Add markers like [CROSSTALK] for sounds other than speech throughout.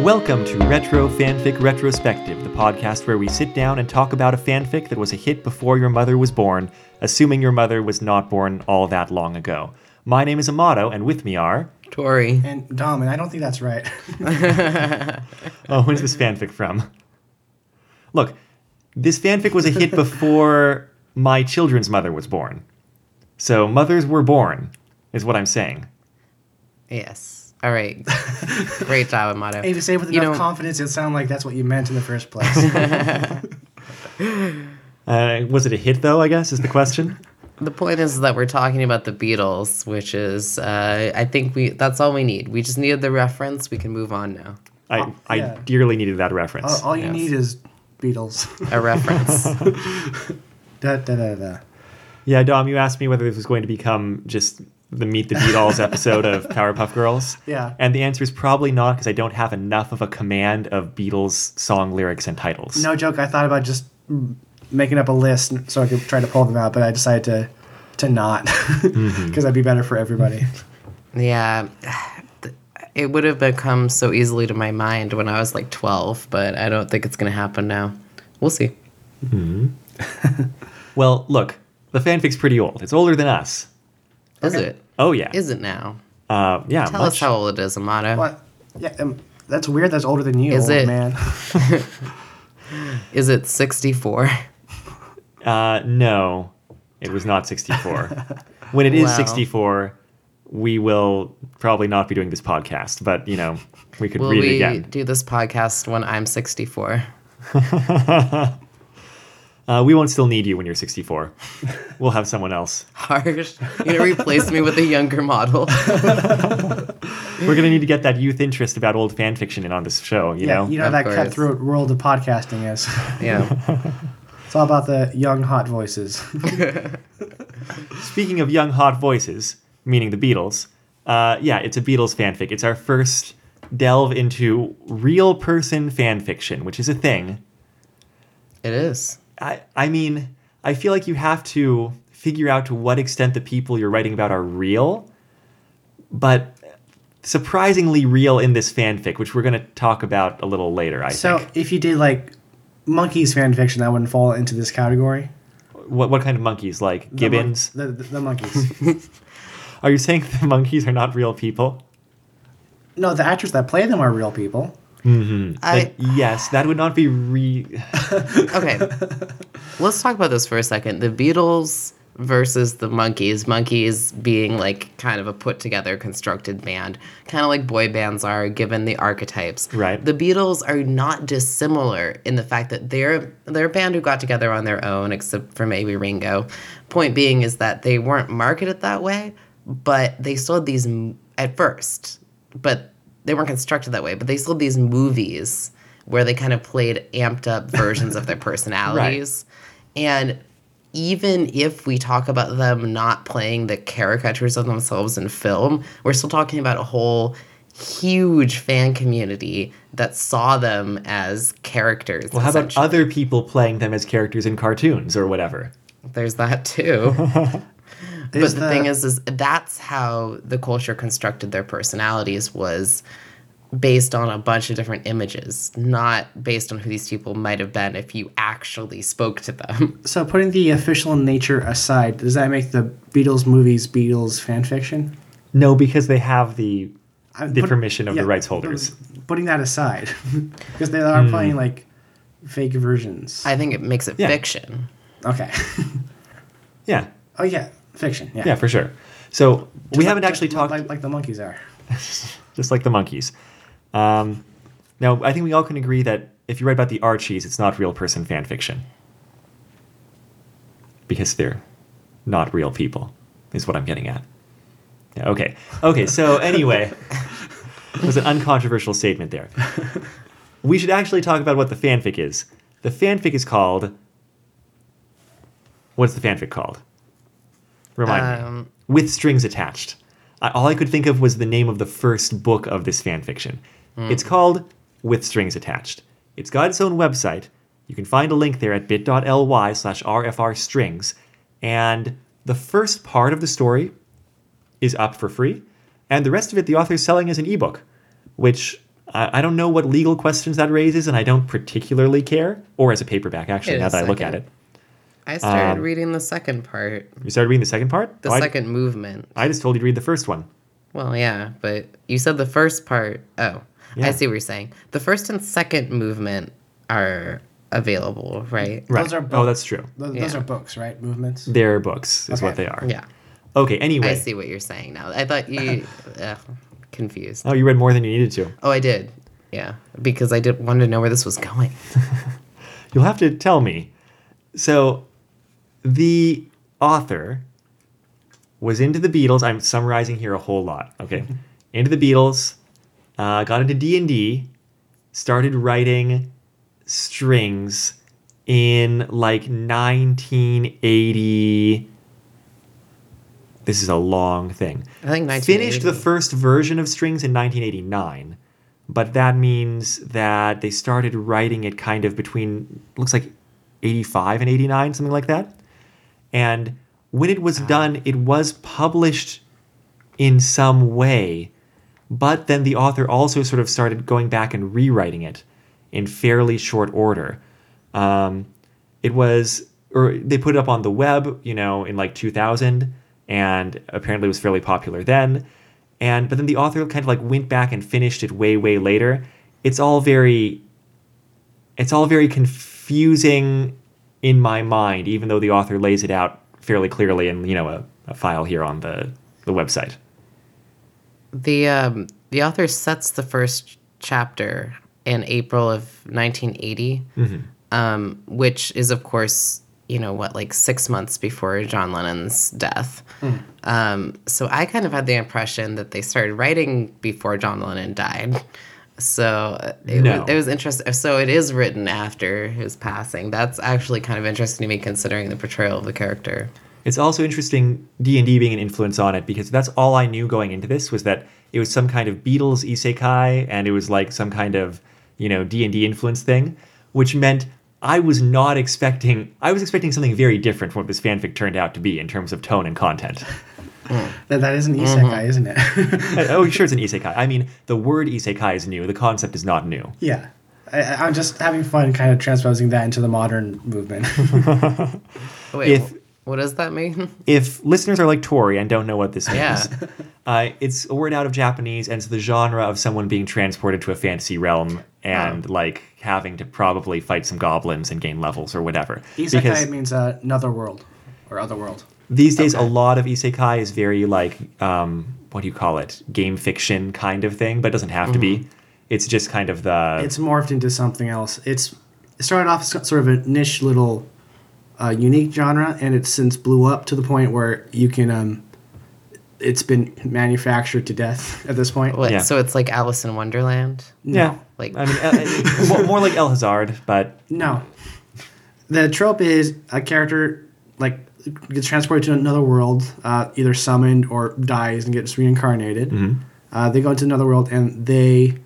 Welcome to Retro Fanfic Retrospective, the podcast where we sit down and talk about a fanfic that was a hit before your mother was born, assuming your mother was not born all that long ago. My name is Amato, and with me are. Tori. And Dom, and I don't think that's right. [LAUGHS] Oh, when's this fanfic from? Look, this fanfic was a hit before my children's mother was born. So, mothers were born, is what I'm saying. Yes. All right. [LAUGHS] Great job, Amato. and to say it with You enough know- confidence, it sounded like that's what you meant in the first place. [LAUGHS] Uh, was it a hit, though, I guess, is the question? The point is that we're talking about the Beatles, which is, uh, I think we that's all we need. We just needed the reference. We can move on now. I, Oh, I yeah. dearly needed that reference. all, all you Yes. need is Beatles. A reference. [LAUGHS] da, da, da, da. Yeah, Dom, you asked me whether this was going to become just the Meet the Beatles [LAUGHS] episode of Powerpuff Girls. Yeah. And the answer is probably not because I don't have enough of a command of Beatles song lyrics and titles. No joke. I thought about just making up a list so I could try to pull them out, but I decided to to not because Mm-hmm. [LAUGHS] that'd be better for everybody. yeah. It would have become so easily to my mind when I was like 12, but I don't think it's going to happen now. We'll see. [LAUGHS] Well, look, the fanfic's pretty old. It's older than us. Is Okay. it? Oh, yeah. Is it now? uh, yeah, Tell much. us how old it is, Amato. What? Yeah, um, that's weird. That's older than you, Is old it? man. Is it 64? Uh, no, it was not 64. when it is Wow. 64, we will probably not be doing this podcast, but, you know, we could Will read it we again. do this podcast when I'm 64? [LAUGHS] Uh, we won't still need you when you're 64. [LAUGHS] we'll have someone else. Harsh. You're gonna replace me with a younger model. [LAUGHS] We're going to need to get that youth interest about old fan fiction in on this show, you yeah, know? you know Of that course. cutthroat world of podcasting is. [LAUGHS] Yeah. It's all about the young hot voices. Speaking of young hot voices, meaning the Beatles, uh, yeah, it's a Beatles fanfic. It's our first delve into real person fan fiction, which is a thing. It is. I, I mean, I feel like you have to figure out to what extent the people you're writing about are real, but surprisingly real in this fanfic, which we're going to talk about a little later, I so think. if you did like Monkees fan fiction, that wouldn't fall into this category. What, what kind of monkeys? Like The mon- gibbons? The, the, the Monkees. [LAUGHS] [LAUGHS] Are you saying [LAUGHS] the Monkees are not real people? no, the actors that play them are real people. Mm-hmm. I Like, yes, that would not be re. [LAUGHS] okay. Let's talk about this for a second. The Beatles versus the Monkees. Monkees being like kind of a put together constructed band, kind of like boy bands are given the archetypes. Right. The Beatles are not dissimilar in the fact that they're they're a band who got together on their own, except for maybe Ringo. Point being is that they weren't marketed that way, but they still had these m- at first, but they weren't constructed that way. But they still had these movies where they kind of played amped up [LAUGHS] versions of their personalities, and even if we talk about them not playing the caricatures of themselves in film, we're still talking about a whole huge fan community that saw them as characters. Well, how about other people playing them as characters in cartoons or whatever? There's that too. [LAUGHS] but Is the, thing is, is that's how the culture constructed their personalities was based on a bunch of different images, not based on who these people might have been if you actually spoke to them. [LAUGHS] So putting the official nature aside, does that make the Beatles movies Beatles fan fiction? No, because they have the I'm the put- permission of yeah, the rights holders. Putting that aside, [LAUGHS] because they are hmm. playing like fake versions. I think it makes it Yeah. fiction. okay. [LAUGHS] Yeah, oh yeah, fiction. Yeah. yeah, for sure. So we Just haven't like- actually talked like, like the Monkees are. [LAUGHS] just like the Monkees. Um, now, I think we all can agree that if you write about the Archies, it's not real person fan fiction because they're not real people. Is what I'm getting at. Yeah, okay. Okay. So [LAUGHS] anyway, it was an uncontroversial statement there. We should actually talk about what the fanfic is. The fanfic is called. What's the fanfic called? Remind me. Um, With strings attached. I, all I could think of was the name of the first book of this fanfiction. It's called With Strings Attached. It's got its own website. You can find a link there at bit.ly slash rfrstrings. And the first part of the story is up for free, and the rest of it the author is selling as an ebook, which I, I don't know what legal questions that raises, and I don't particularly care, or as a paperback, actually, a now that I look at it. I started Um, reading the second part, You started reading the second part? the Oh, I- second movement. I just told you to read the first one. Well, yeah, but you said the first part. Oh, Yeah. I see what you're saying. The first and second movement are available, right? Right. Those are books. oh, that's true. Those, those are books, right? Movements. They're books, is what they are. Yeah. Okay, anyway. I see what you're saying now. I thought you [LAUGHS] uh, confused. Oh, you read more than you needed to. Oh, I did. Yeah, because I did wanted to know where this was going. [LAUGHS] You'll have to tell me. So, the author was into the Beatles. I'm summarizing here a whole lot. Okay, [LAUGHS] into the Beatles, uh, got into D and D, started writing strings in like 1980. This is a long thing. I think 1980. Finished the first version of strings in 1989, but that means that they started writing it kind of between looks like 85 and 89, something like that. And when it was done, it was published in some way, but then the author also sort of started going back and rewriting it in fairly short order. Um, it was, or they put it up on the web, you know, in like 2000, and apparently was fairly popular then. And but then the author kind of like went back and finished it way, way later. It's all very, it's all very confusing in my mind, even though the author lays it out fairly clearly in you know a, a file here on the the website. the um, the author sets the first chapter in April of 1980, um, which is of course you know what like six months before John Lennon's death. Um, so I kind of had the impression that they started writing before John Lennon died. So uh, it, No. was, it was interesting. So it is written after his passing. That's actually kind of interesting to me, considering the portrayal of the character. It's also interesting D and D being an influence on it because that's all I knew going into this was that it was some kind of Beatles isekai and it was like some kind of you know D and D influence thing, which meant I was not expecting. I was expecting something very different from what this fanfic turned out to be in terms of tone and content. [LAUGHS] That, that is an Mm-hmm. isekai, isn't it? [LAUGHS] oh, sure, it's an [LAUGHS] isekai. I mean, the word isekai is new. The concept is not new. yeah. I, I- I'm just having fun kind of transposing that into the modern movement. [LAUGHS] Wait, If- what does that mean? if listeners are like Tori and don't know what this means, Yeah. uh, it's a word out of Japanese and it's the genre of someone being transported to a fantasy realm and Oh. like having to probably fight some goblins and gain levels or whatever. isekai means uh, another world or other world. These days, a lot of isekai is very like um, what do you call it? Game fiction kind of thing, but it doesn't have to Mm-hmm. be. It's just kind of the It's morphed into something else. It's it started off as sort of a niche little uh, unique genre, and it's since blew up to the point where you can. Um, it's been manufactured to death at this point. What, Yeah. So it's like Alice in Wonderland. yeah. Like- I mean, uh, [LAUGHS] more- more like El Hazard, but No. The trope is a character like gets transported to another world, uh, either summoned or dies and gets reincarnated. Uh, they go into another world and they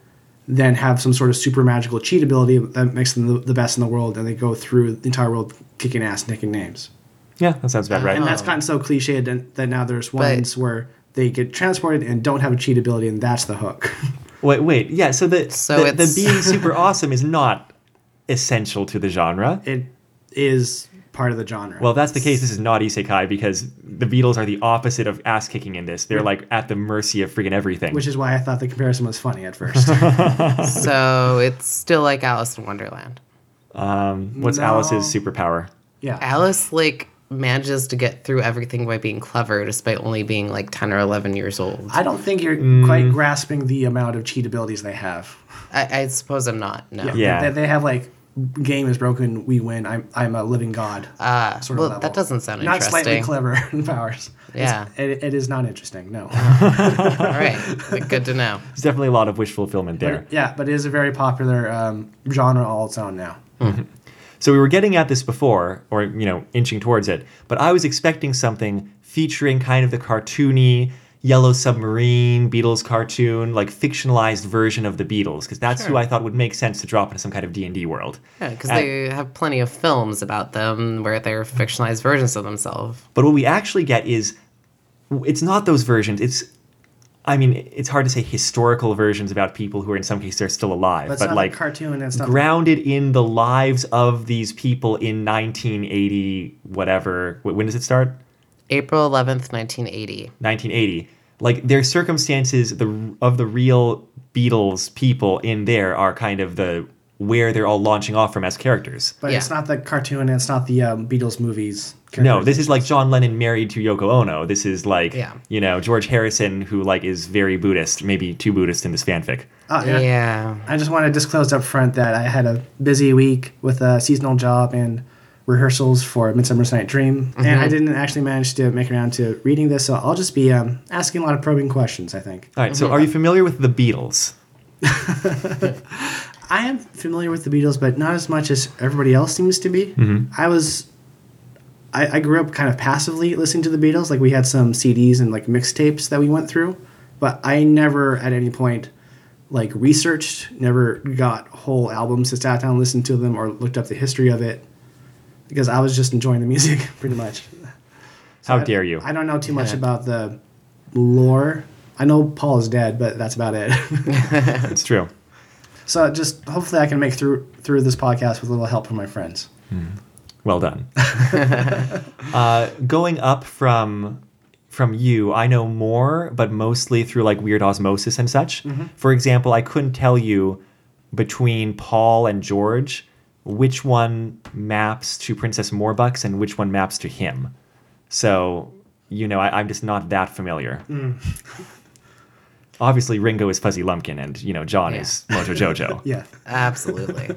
then have some sort of super magical cheat ability that makes them the, the best in the world, and they go through the entire world kicking ass, nicking names. yeah, that sounds about right. And that's gotten so cliched that, that now there's ones where they get transported and don't have a cheat ability, and that's the hook. [LAUGHS] Wait, wait, yeah. So the So the, the being super [LAUGHS] awesome is not essential to the genre. it is part of the genre. Well, if that's the case, this is not isekai because the Beatles are the opposite of ass kicking in this. They're like at the mercy of freaking everything. which is why I thought the comparison was funny at first. [LAUGHS] so it's still like Alice in Wonderland. um, what's No. Alice's superpower? yeah. Alice like manages to get through everything by being clever, despite only being like ten or eleven years old. I don't think you're Mm. quite grasping the amount of cheat abilities they have. I, I suppose I'm not. No. Yeah. They, they have like game is broken, we win. I'm I'm a living god. Ah, sort of well, level. that doesn't sound not interesting. slightly clever [LAUGHS] in powers. Yeah. it, it is not interesting. No. [LAUGHS] All [LAUGHS] right, good to know. There's definitely a lot of wish fulfillment there. But, yeah, but it is a very popular um, genre all its own now. So we were getting at this before, or you know, inching towards it. But I was expecting something featuring kind of the cartoony, Yellow Submarine, Beatles cartoon, like fictionalized version of the Beatles, because that's who I thought would make sense to drop into some kind of D and D world. Yeah, because they have plenty of films about them where they're fictionalized versions of themselves. But what we actually get is it's not those versions. It's I mean, it's hard to say historical versions about people who are in some cases are still alive, But but not like like cartoon and stuff. grounded in the lives of these people in 1980 whatever. When does it start? April 11th, 1980. 1980. Like their circumstances the of the real Beatles people in there are kind of the where they're all launching off from as characters. but Yeah. it's not the cartoon and it's not the um, Beatles movies. No, this is like John Lennon married to Yoko Ono. This is like, Yeah. you know, George Harrison, who like is very Buddhist, maybe too Buddhist in this fanfic. Oh, Yeah. yeah. I just want to disclose up front that I had a busy week with a seasonal job and rehearsals for Midsummer's Night Dream, and I mm-hmm. didn't actually manage to make it around to reading this, so I'll just be um, asking a lot of probing questions. I think All right, so mm-hmm. are you familiar with the Beatles? [LAUGHS] I am familiar with the Beatles, but not as much as everybody else seems to be. Mm-hmm. I was. I, I grew up kind of passively listening to the Beatles. Like we had some CDs and like mixtapes that we went through, but I never at any point like researched, never got whole albums to sat down and listen to them or looked up the history of it because I was just enjoying the music [LAUGHS] pretty much. How I- dare you? I don't know too much Yeah. about the lore. I know Paul is dead, but that's about it. [LAUGHS] it's true. so just hopefully I can make through through this podcast with a little help from my friends. Well done. [LAUGHS] uh, going up from from you, I know more, but mostly through like weird osmosis and such. For example, I couldn't tell you between Paul and George which one maps to Princess Morbucks and which one maps to him. So, you know, I, I'm just not that familiar. [LAUGHS] Obviously, Ringo is Fuzzy Lumpkin, and you know, John Yeah. is Mojo Jojo. [LAUGHS] Yeah. Absolutely.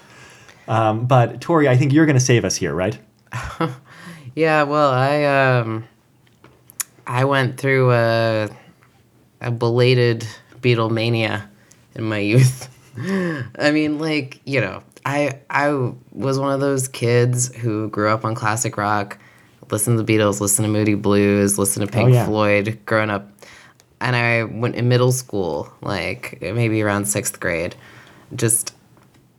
[LAUGHS] um, but Tori, I think you're going to save us here, right? yeah, well, I um I went through a a belated Beatlemania in my youth. I mean, like, you know, I I was one of those kids who grew up on classic rock, listened to the Beatles, listened to Moody Blues, listened to Pink yeah. Floyd growing up. And I went in middle school, like maybe around sixth grade. Just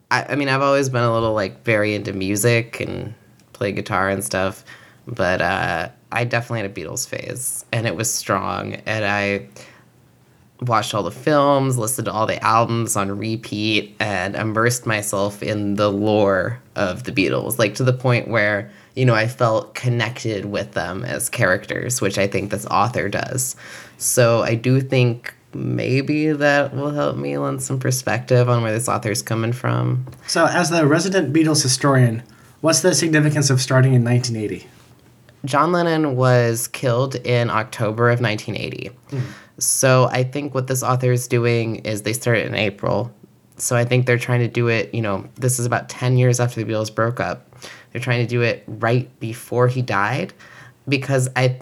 I, I mean, I've always been a little like very into music and play guitar and stuff, but uh, I definitely had a Beatles phase, and it was strong. And I watched all the films, listened to all the albums on repeat, and immersed myself in the lore of the Beatles, like to the point where you know I felt connected with them as characters, which I think this author does. So I do think maybe that will help me lend some perspective on where this author's coming from. So as the resident Beatles historian, what's the significance of starting in 1980? John Lennon was killed in October of 1980. Hmm. So I think what this author is doing is they started in April. So I think they're trying to do it, you know, this is about 10 years after the Beatles broke up. They're trying to do it right before he died because I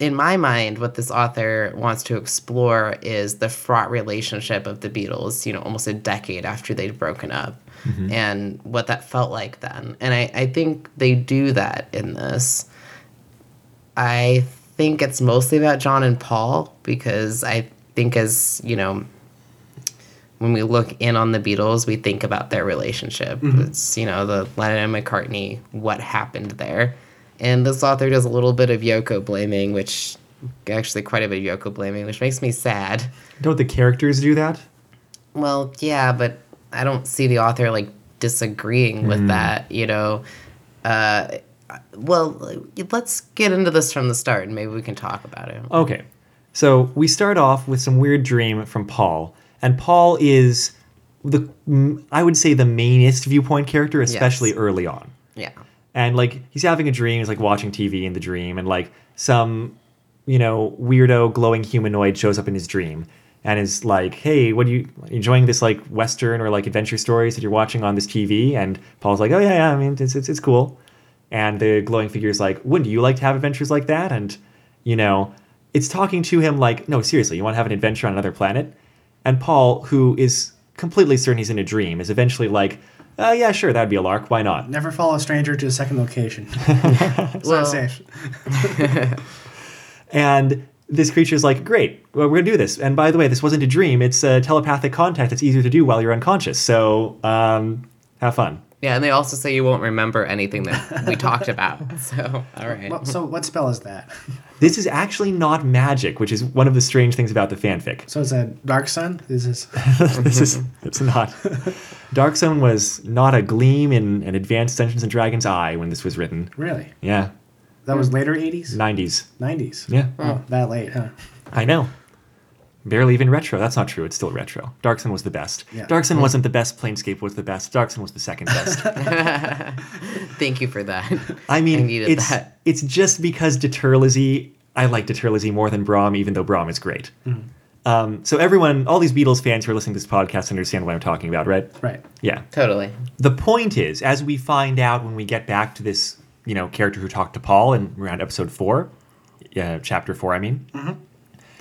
in my mind what this author wants to explore is the fraught relationship of the Beatles, you know, almost a decade after they'd broken up mm-hmm. and what that felt like then. And I, I think they do that in this. I think it's mostly about John and Paul because I think as, you know, when we look in on the Beatles, we think about their relationship. It's, you know, the Lennon and McCartney, what happened there. And this author does a little bit of Yoko blaming, which actually quite a bit of Yoko blaming, which makes me sad. Don't the characters do that? Well, yeah, but I don't see the author like disagreeing with that, you know. Uh, well, let's get into this from the start and maybe we can talk about it. Okay. So we start off with some weird dream from Paul, and Paul is the I would say the mainest viewpoint character, especially Yes. early on. Yeah. And like he's having a dream, he's like watching TV in the dream, and like some you know weirdo glowing humanoid shows up in his dream and is like, "Hey, what are you enjoying this like western or like adventure stories that you're watching on this TV?" And Paul's like, "Oh yeah, yeah, I mean it's it's, it's cool." And the glowing figure is like, "Wouldn't you like to have adventures like that?" And you know, it's talking to him like, "No, seriously, you want to have an adventure on another planet?" And Paul, who is completely certain he's in a dream, is eventually like, "Oh yeah, sure, that'd be a lark. Why not?" Never follow a stranger to a second location. [LAUGHS] it's Well- not safe. [LAUGHS] And this creature's like, great, well, we're gonna do this. And by the way, this wasn't a dream; it's a telepathic contact that's easier to do while you're unconscious. So um, have fun. Yeah, and they also say you won't remember anything that we [LAUGHS] talked about. So, all right. Well, so what spell is that? [LAUGHS] This is actually not magic, which is one of the strange things about the fanfic. So it's a dark sun. This is [LAUGHS] this is mm-hmm. it's not. Dark sun was not a gleam in an advanced Dungeons and Dragons eye when this was written. really Yeah, that was hmm. later eighties, 90s. nineties. Yeah, Oh, that late, huh? I know. Barely even retro. That's not true. It's still retro. Dark Sun was the best. Yeah. Dark Sun wasn't the best. Planescape was the best. Dark Sun was the second best. [LAUGHS] Thank you for that. I mean, I needed it's that. it's just because DiTerlizzi, I like DiTerlizzi more than Brom, even though Brom is great. Mm-hmm. Um, so everyone, all these Beatles fans who are listening to this podcast understand what I'm talking about, right? Right. Yeah. Totally. The point is, as we find out when we get back to this, you know, character who talked to Paul in around episode four, uh, chapter four, I mean,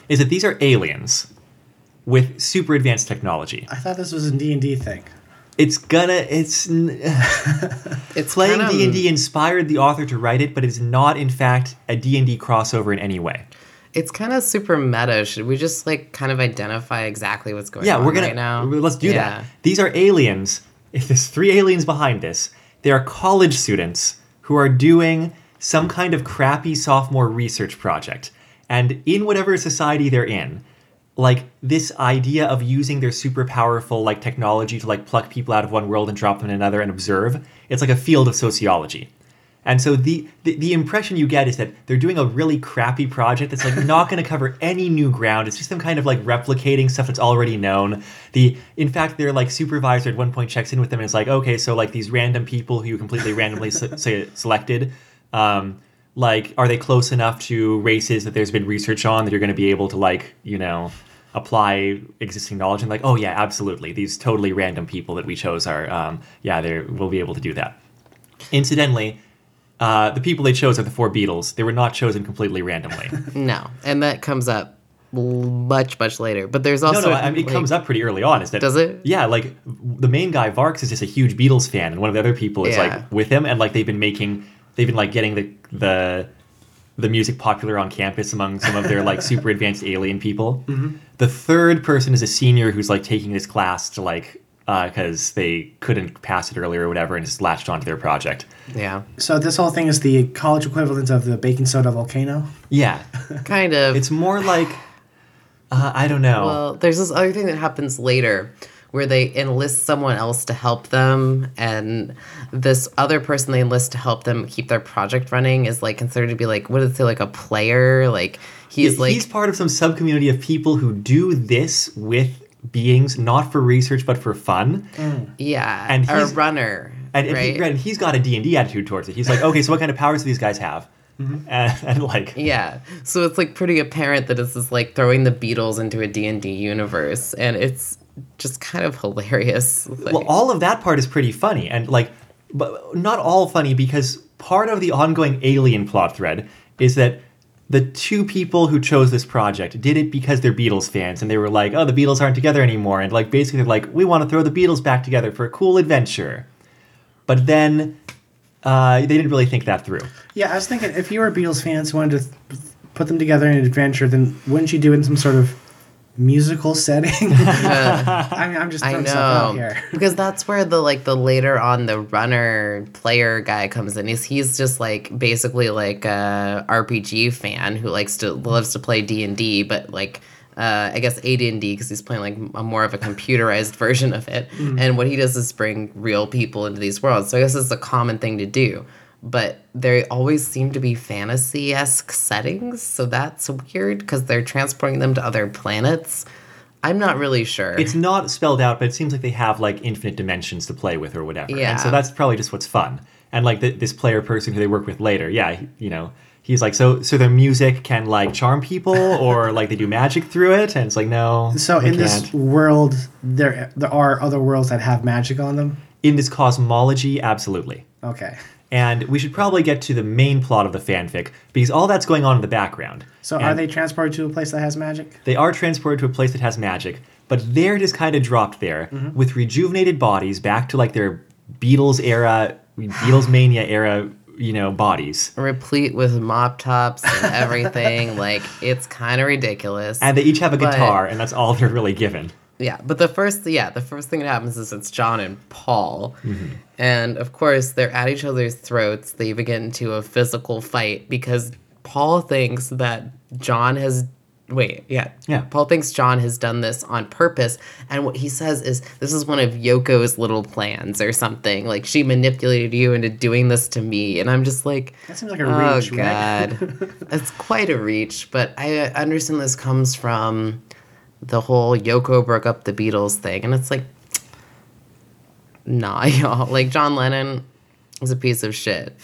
is that these are aliens with super advanced technology. I thought this was a D and D thing. It's gonna, it's n- [LAUGHS] It's playing kind of- D and D inspired the author to write it, but it is not, in fact, a D and D crossover in any way. It's kind of super meta. Should we just like kind of identify exactly what's going Yeah, on we're gonna right now? let's do Yeah. that. These are aliens. If there's three aliens behind this, they are college students who are doing some kind of crappy sophomore research project. And in whatever society they're in, like this idea of using their super powerful like technology to like pluck people out of one world and drop them in another and observe, it's like a field of sociology. And so the, the the impression you get is that they're doing a really crappy project that's like not going to cover any new ground. It's just them kind of like replicating stuff that's already known. The in fact, their like supervisor at one point checks in with them and is like, okay, so like these random people who you completely randomly se- say selected, um, like are they close enough to races that there's been research on that you're going to be able to like you know apply existing knowledge and like oh yeah absolutely these totally random people that we chose are um, yeah they will be able to do that incidentally uh, the people they chose are the four Beatles. They were not chosen completely randomly. [LAUGHS] No, and that comes up much much later. But there's also no, no, I mean, it like- comes up pretty early on. Is that Does it? Yeah, like the main guy Varks is just a huge Beatles fan, and one of the other people is Yeah. like with him, and like they've been making, they've been like getting the the the music popular on campus among some of their like super advanced alien people. Mm-hmm. The third person is a senior who's like taking this class to like because they couldn't pass it earlier or whatever, and just latched onto their project. Yeah, So this whole thing is the college equivalent of the baking soda volcano. Yeah, [LAUGHS] kind of. it's more like uh, I don't know. Well, there's this other thing that happens later where they enlist someone else to help them, and this other person they enlist to help them keep their project running is like considered to be like what is it like a player? Like he's Yeah, like he's part of some subcommunity of people who do this with beings not for research but for fun mm. yeah, and a runner, and, and right? he, and he's got a d&d attitude towards it he's like okay so what kind of powers do these guys have mm-hmm. and, and like Yeah. So it's like pretty apparent that this is like throwing the Beatles into a D&D universe and it's just kind of hilarious. Like, well all of that part is pretty funny and like but not all funny because part of the ongoing alien plot thread is that the two people who chose this project did it because they're Beatles fans and they were like, oh, the Beatles aren't together anymore. And like basically they're like, we want to throw the Beatles back together for a cool adventure. But then uh, they didn't really think that through. Yeah, I was thinking if you were Beatles fans who wanted to th- put them together in an adventure, then wouldn't you do it in some sort of musical setting? [LAUGHS] I mean, I'm just I throwing stuff out here. [LAUGHS] because that's where the like the later on the runner player guy comes in. He's he's just like basically like a RPG fan who likes to loves to play D and D, but like uh, I guess AD and D because he's playing like a more of a computerized [LAUGHS] version of it. And what he does is bring real people into these worlds. So I guess it's a common thing to do. But they always seem to be fantasy esque settings, so that's weird because they're transporting them to other planets. I'm not really sure. It's not spelled out, but it seems like they have like infinite dimensions to play with or whatever. Yeah. And so that's probably just what's fun. And like the, this player person who they work with later, yeah, you know, he's like, so so their music can like charm people or [LAUGHS] like they do magic through it, and it's like no. So in this can't. world, there there are other worlds that have magic on them. in this cosmology, absolutely. Okay. And we should probably get to the main plot of the fanfic because all that's going on in the background. So are they transported to a place that has magic? They are transported to a place that has magic, but they're just kind of dropped there Mm-hmm. with rejuvenated bodies back to like their Beatles era, Beatles [SIGHS] mania era you know, bodies. replete with mop tops and everything. like it's kind of ridiculous. And they each have a But- guitar, and that's all they're really given. Yeah, but the first yeah, the first thing that happens is it's John and Paul. Mm-hmm. And of course, they're at each other's throats. They begin into a physical fight because Paul thinks that John has wait, yeah. Yeah. Paul thinks John has done this on purpose. And what he says is this is one of Yoko's little plans or something. Like she manipulated you into doing this to me. And I'm just like That seems like a oh reach, right? god [LAUGHS] it's quite a reach but i understand this comes from the whole yoko broke up the beatles thing and it's like nah [LAUGHS] y'all. Like john lennon is a piece of shit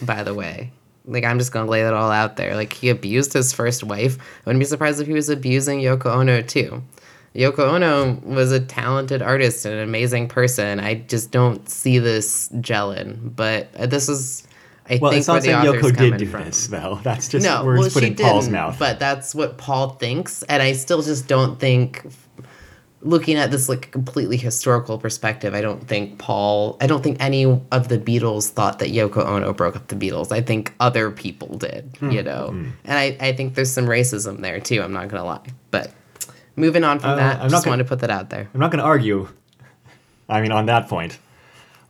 by the way. Like i'm just gonna lay that all out there. Like he abused his first wife. I wouldn't be surprised if he was abusing yoko ono too. Yoko Ono was a talented artist and an amazing person. I just don't see this gelling, but uh, this is, I Well, think, it's not saying Yoko did do from. this, though. [LAUGHS] That's just No, words well, put in Paul's mouth. but that's what Paul thinks, and I still just don't think. Looking at this like completely historical perspective, I don't think Paul. I don't think any of the Beatles thought that Yoko Ono broke up the Beatles. I think other people did, Hmm. you know, and I, I think there's some racism there too. I'm not gonna lie, but moving on from Uh, that, I'm not just gonna- to put that out there. I'm not going to argue. I mean, on that point,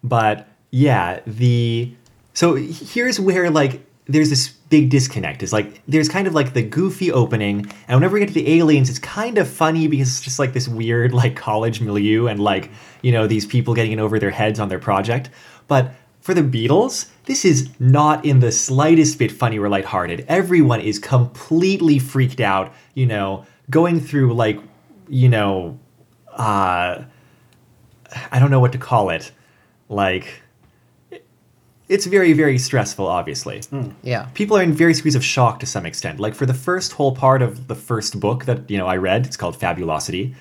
but yeah, the so here's where like there's this big disconnect. Is like there's kind of like the goofy opening, and whenever we get to the aliens, it's kind of funny because it's just like this weird like college milieu and like you know these people getting in over their heads on their project. But for the Beatles, this is not in the slightest bit funny or lighthearted. Everyone is completely freaked out. You know, going through like you know uh I don't know what to call it. Like it's very very stressful obviously. Yeah, People are in various degrees of shock to some extent. Like for the first whole part of the first book that, you know, I read, it's called Fabulosity.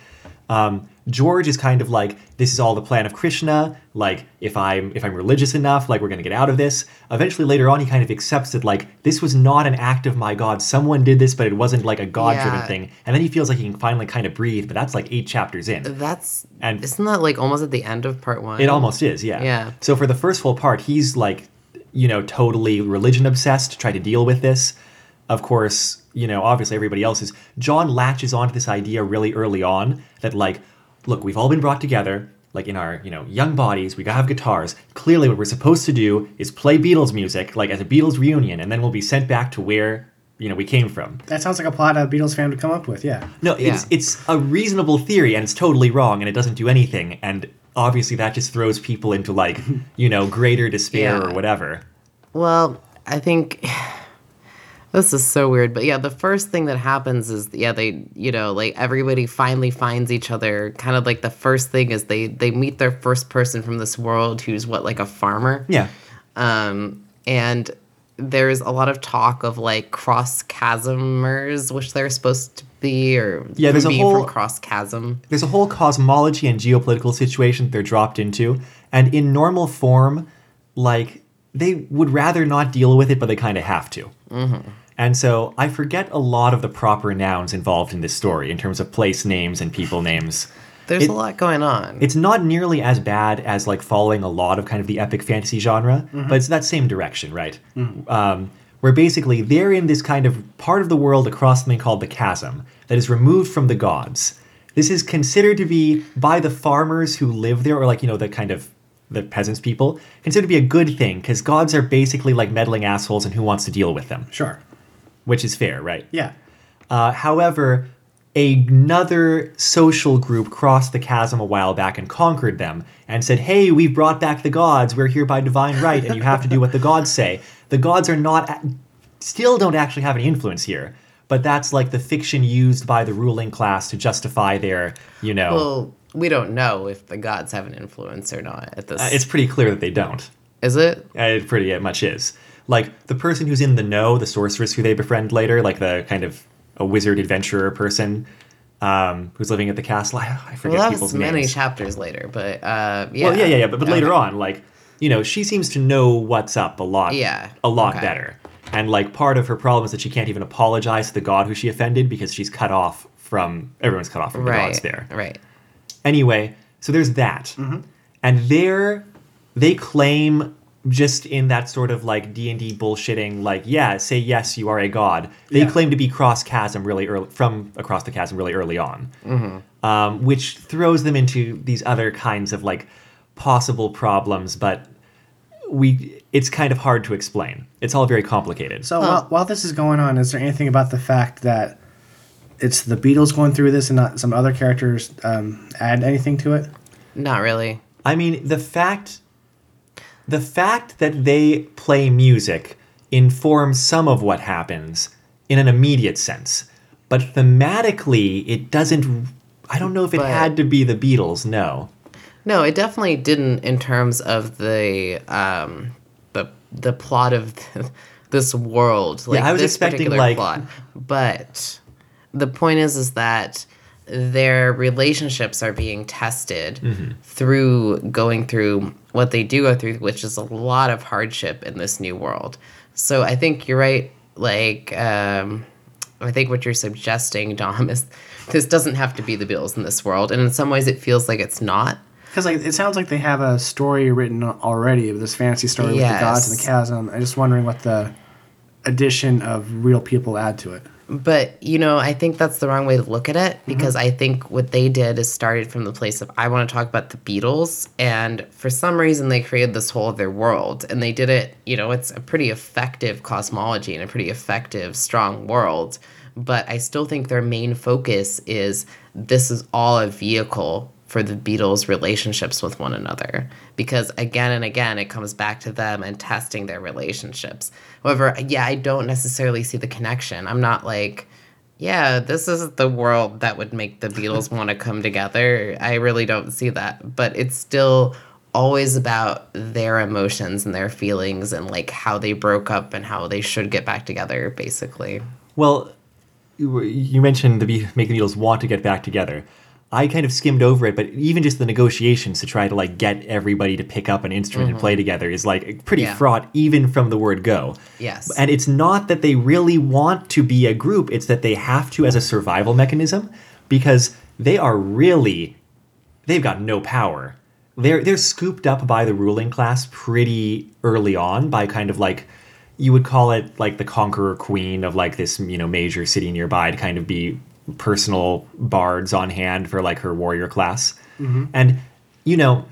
Um, George is kind of like, this is all the plan of Krishna. Like, if I'm if I'm religious enough, like we're gonna get out of this. Eventually, later on, he kind of accepts that like this was not an act of my God. Someone did this, but it wasn't like a God-driven Yeah. thing. And then he feels like he can finally kind of breathe. But that's like eight chapters in. that's And- isn't that like almost at the end of part one? It almost is, yeah. Yeah. So for the first full part, he's like, you know, totally religion obsessed, to try to deal with this. Of course, you know, obviously everybody else is. John latches onto this idea really early on that, like, look, we've all been brought together, like in our, you know, young bodies, we gotta have guitars. Clearly, what we're supposed to do is play Beatles music, like as a Beatles reunion, and then we'll be sent back to where, you know, we came from. That sounds like a plot a Beatles fan would come up with. Yeah. No, it's Yeah. it's a reasonable theory and it's totally wrong and it doesn't do anything and obviously that just throws people into like, [LAUGHS] you know, greater despair Yeah. or whatever. Well, I think this is so weird, but yeah, the first thing that happens is yeah, they you know like everybody finally finds each other. Kind of like the first thing is they they meet their first person from this world who's what like a farmer. Yeah. Um, and there's a lot of talk of like cross chasmers, which they're supposed to be, or Yeah, there's a whole- cross chasm. There's a whole cosmology and geopolitical situation that they're dropped into and in normal form like they would rather not deal with it but they kind of have to. And so I forget a lot of the proper nouns involved in this story in terms of place names and people names. There's It- a lot going on. It's not nearly as bad as like following a lot of kind of the epic fantasy genre, but it's that same direction, right? Um, where basically they're in this kind of part of the world across something called the chasm that is removed from the gods. This is considered to be by the farmers who live there, or like you know the kind of the peasants people, considered to be a good thing because gods are basically like meddling assholes, and who wants to deal with them? Sure. Which is fair, right? Yeah. Uh, however, another social group crossed the chasm a while back and conquered them and said, Hey, we've brought back the gods. We're here by divine right, and you have to do what the gods say. The gods are not, still don't actually have any influence here. But that's like the fiction used by the ruling class to justify their, you know. well, we don't know if the gods have an influence or not at this. uh, it's pretty clear that they don't. is it? Uh, It pretty much is. Like the person who's in the know, the sorceress who they befriend later, like the kind of a wizard adventurer person um, who's living at the castle. I, [LAUGHS] I forget Well, that people's was many names. chapters later, but uh, yeah. Well, yeah, yeah, yeah. But, but later on, like you know, she seems to know what's up a lot. Yeah, a lot okay. better. And like part of her problem is that she can't even apologize to the god who she offended because she's cut off from everyone's cut off from the right, gods there. right. Anyway, so there's that. Mm-hmm. And there they claim just in that sort of like d&d bullshitting like yeah say yes you are a god they Yeah. claim to be cross chasm really early from across the chasm really early on um, which throws them into these other kinds of like possible problems but we it's kind of hard to explain it's all very complicated So while, while this is going on, is there anything about the fact that it's the Beatles going through this and not some other characters um, add anything to it? Not really. I mean, the fact the fact that they play music informs some of what happens in an immediate sense. But thematically, it doesn't I don't know if it But- had to be the Beatles, no. No, it definitely didn't in terms of the um the the plot of [LAUGHS] this world. Like I was this expecting, like- plot. But the point is is that their relationships are being tested Mm-hmm. through going through what they do go through, which is a lot of hardship in this new world. So I think you're right. Like, um, I think what you're suggesting, Dom, is this doesn't have to be the Beatles in this world, and in some ways, it feels like it's not. Because like it sounds like they have a story written already of this fantasy story with the gods and the chasm. I'm just wondering what the addition of real people add to it. But you know, I think that's the wrong way to look at it Mm-hmm. because I think what they did is started from the place of I want to talk about the Beatles, and for some reason they created this whole other world, and they did it. You know, it's a pretty effective cosmology and a pretty effective, strong world. But I still think their main focus is this is all a vehicle for the Beatles' relationships with one another. Because again and again, it comes back to them and testing their relationships. However, yeah, I don't necessarily see the connection. I'm not like, yeah, this is the world that would make the Beatles [LAUGHS] want to come together. I really don't see that. But it's still always about their emotions and their feelings and like how they broke up and how they should get back together, basically. Well, you you mentioned the Be- Make the Beatles want to get back together. I kind of skimmed over it, but even just the negotiations to try to like get everybody to pick up an instrument and mm-hmm. play together is like pretty Yeah. fraught, even from the word go. Yes. And it's not that they really want to be a group; it's that they have to as a survival mechanism because they are really they've got no power. They're they're scooped up by the ruling class pretty early on by kind of like you would call it like the conqueror queen of like this you know major city nearby to kind of be personal bards on hand for like her warrior class. Mm-hmm. And you know,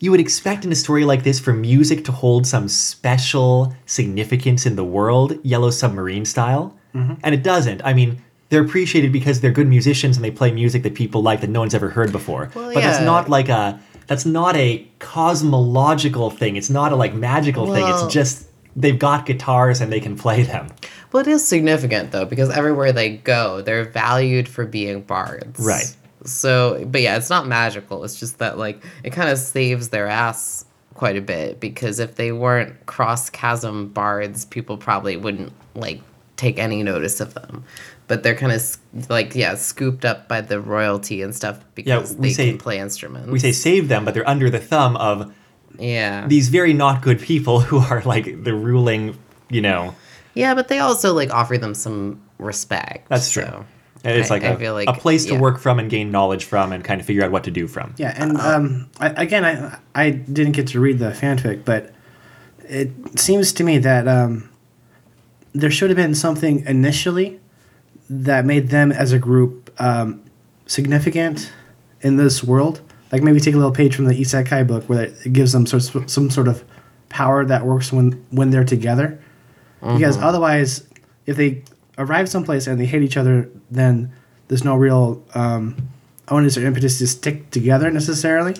you would expect in a story like this for music to hold some special significance in the world, Yellow Submarine style, mm-hmm. and it doesn't. I mean, they're appreciated because they're good musicians and they play music that people like that no one's ever heard before. Well, but that's not like a that's not a cosmological thing. It's not a like magical thing. It's just they've got guitars and they can play them. Well, it is significant though because everywhere they go, they're valued for being bards. Right. So, but yeah, it's not magical. It's just that like it kind of saves their ass quite a bit because if they weren't cross chasm bards, people probably wouldn't like take any notice of them. But they're kind of like yeah, scooped up by the royalty and stuff because yeah, we they say- can play instruments. We say save them, but they're under the thumb of yeah. these very not good people [LAUGHS] who are like the ruling, you know. Yeah, but they also like offer them some respect. That's true. so it's I- like, I a, feel like, a place to yeah. work from and gain knowledge from and kind of figure out what to do from. Yeah, and um, I, again, I I didn't get to read the fanfic, but it seems to me that um, there should have been something initially that made them as a group um, significant in this world. Like maybe take a little page from the Isekai book where it gives them sort of, some sort of power that works when when they're together. Because otherwise, if they arrive someplace and they hate each other, then there's no real um, onus or impetus to stick together necessarily.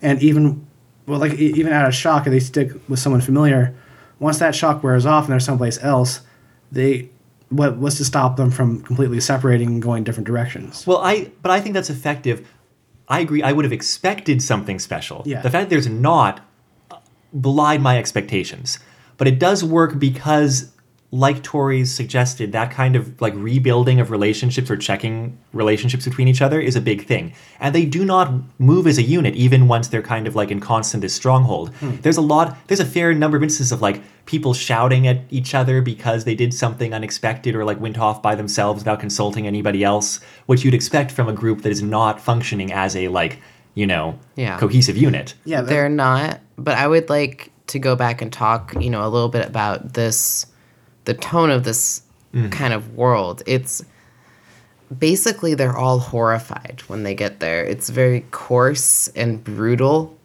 And even, well, like even out of shock, if they stick with someone familiar, once that shock wears off and they're someplace else, they what what's to stop them from completely separating and going different directions? Well, I but I think that's effective. I agree. I would have expected something special. Yeah. The fact that there's not belied my expectations, but it does work because, like Tori's suggested, that kind of like rebuilding of relationships or checking relationships between each other is a big thing, and they do not move as a unit even once they're kind of like in constant this stronghold. Hmm. There's a lot. There's a fair number of instances of like people shouting at each other because they did something unexpected or like went off by themselves without consulting anybody else, which you'd expect from a group that is not functioning as a like you know Yeah. cohesive unit. Yeah, They're not, but I would like to go back and talk, you know, a little bit about this, the tone of this mm. kind of world. It's basically they're all horrified when they get there. It's very coarse and brutal.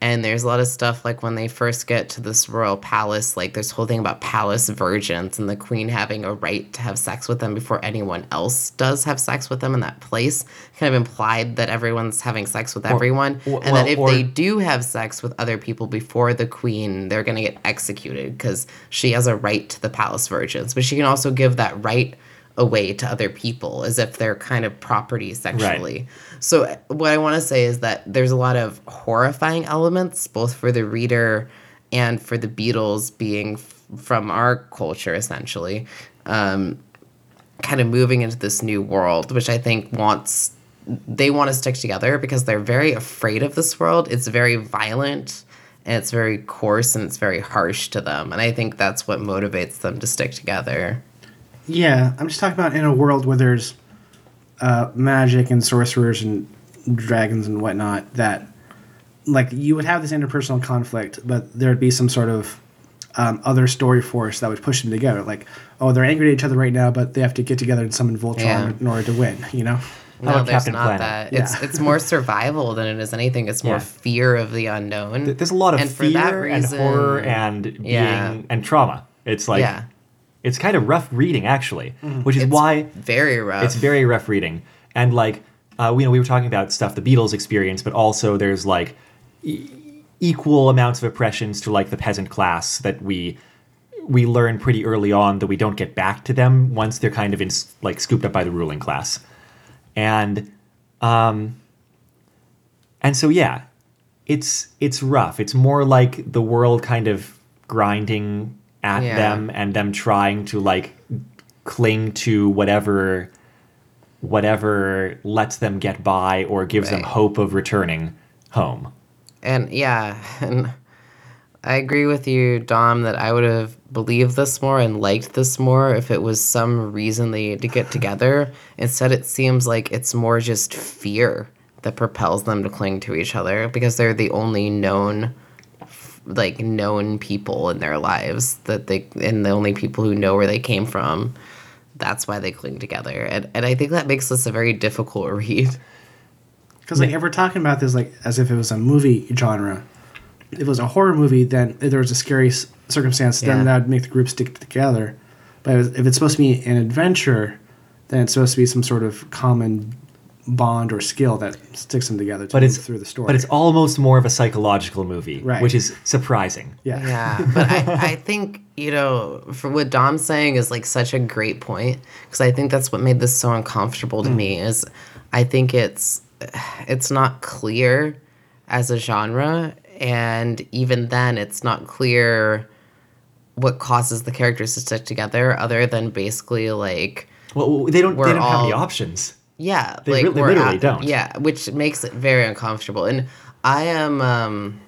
And there's a lot of stuff like when they first get to this royal palace, like there's whole thing about palace virgins and the queen having a right to have sex with them before anyone else does have sex with them in that place. Kind of implied that everyone's having sex with everyone. or- and well, that if or- they do have sex with other people before the queen, they're going to get executed because she has a right to the palace virgins. But she can also give that right away to other people as if they're kind of property sexually. So what I want to say is that there's a lot of horrifying elements both for the reader and for the Beatles being f- from our culture essentially. Um, kind of moving into this new world, which I think wants they want to stick together because they're very afraid of this world. It's very violent and it's very coarse and it's very harsh to them. And I think that's what motivates them to stick together. Yeah, I'm just talking about in a world where there's uh, magic and sorcerers and dragons and whatnot. That like you would have this interpersonal conflict, but there'd be some sort of um, other story force that would push them together. Like, oh, they're angry at each other right now, but they have to get together and summon Voltron Yeah. in order to win. You know? No, there's Captain not Planet? that. Yeah. It's it's more survival than it is anything. It's more Yeah. fear of the unknown. There's a lot of And for that fear and horror and being Yeah. and trauma. It's like yeah, it's kind of rough reading actually, which is It's why very rough. it's very rough reading. And like uh, we you know we were talking about stuff the Beatles experience, but also there's like e- equal amounts of oppressions to like the peasant class that we we learn pretty early on that we don't get back to them once they're kind of in like scooped up by the ruling class. And um and so yeah, it's it's rough. It's more like the world kind of grinding at Yeah. them and them trying to like cling to whatever whatever lets them get by or gives them hope of returning home. And yeah, [LAUGHS] and I agree with you, Dom, that I would have believed this more and liked this more if it was some reason they had to get [LAUGHS] together. Instead, it seems like it's more just fear that propels them to cling to each other because they're the only known like known people in their lives that they and the only people who know where they came from that's why they cling together and, and i think that makes this a very difficult [LAUGHS] read Because like if we're talking about this like as if it was a movie genre, if it was a horror movie, then if there was a scary s- circumstance, Yeah. then that would make the group stick together. But if it's supposed to be an adventure, then it's supposed to be some sort of common bond or skill that sticks them together to But it's through the story. But it's almost more of a psychological movie, Right. which is surprising. yeah. Yeah, [LAUGHS] but I, I think, you know, for what Dom's saying is like such a great point because I think that's what made this so uncomfortable to mm. me is I think it's it's not clear as a genre and even then it's not clear what causes the characters to stick together other than basically like Well, they don't. We're They don't have any options. Yeah, They like really- we're literally at- don't. Yeah, which makes it very uncomfortable. And I am um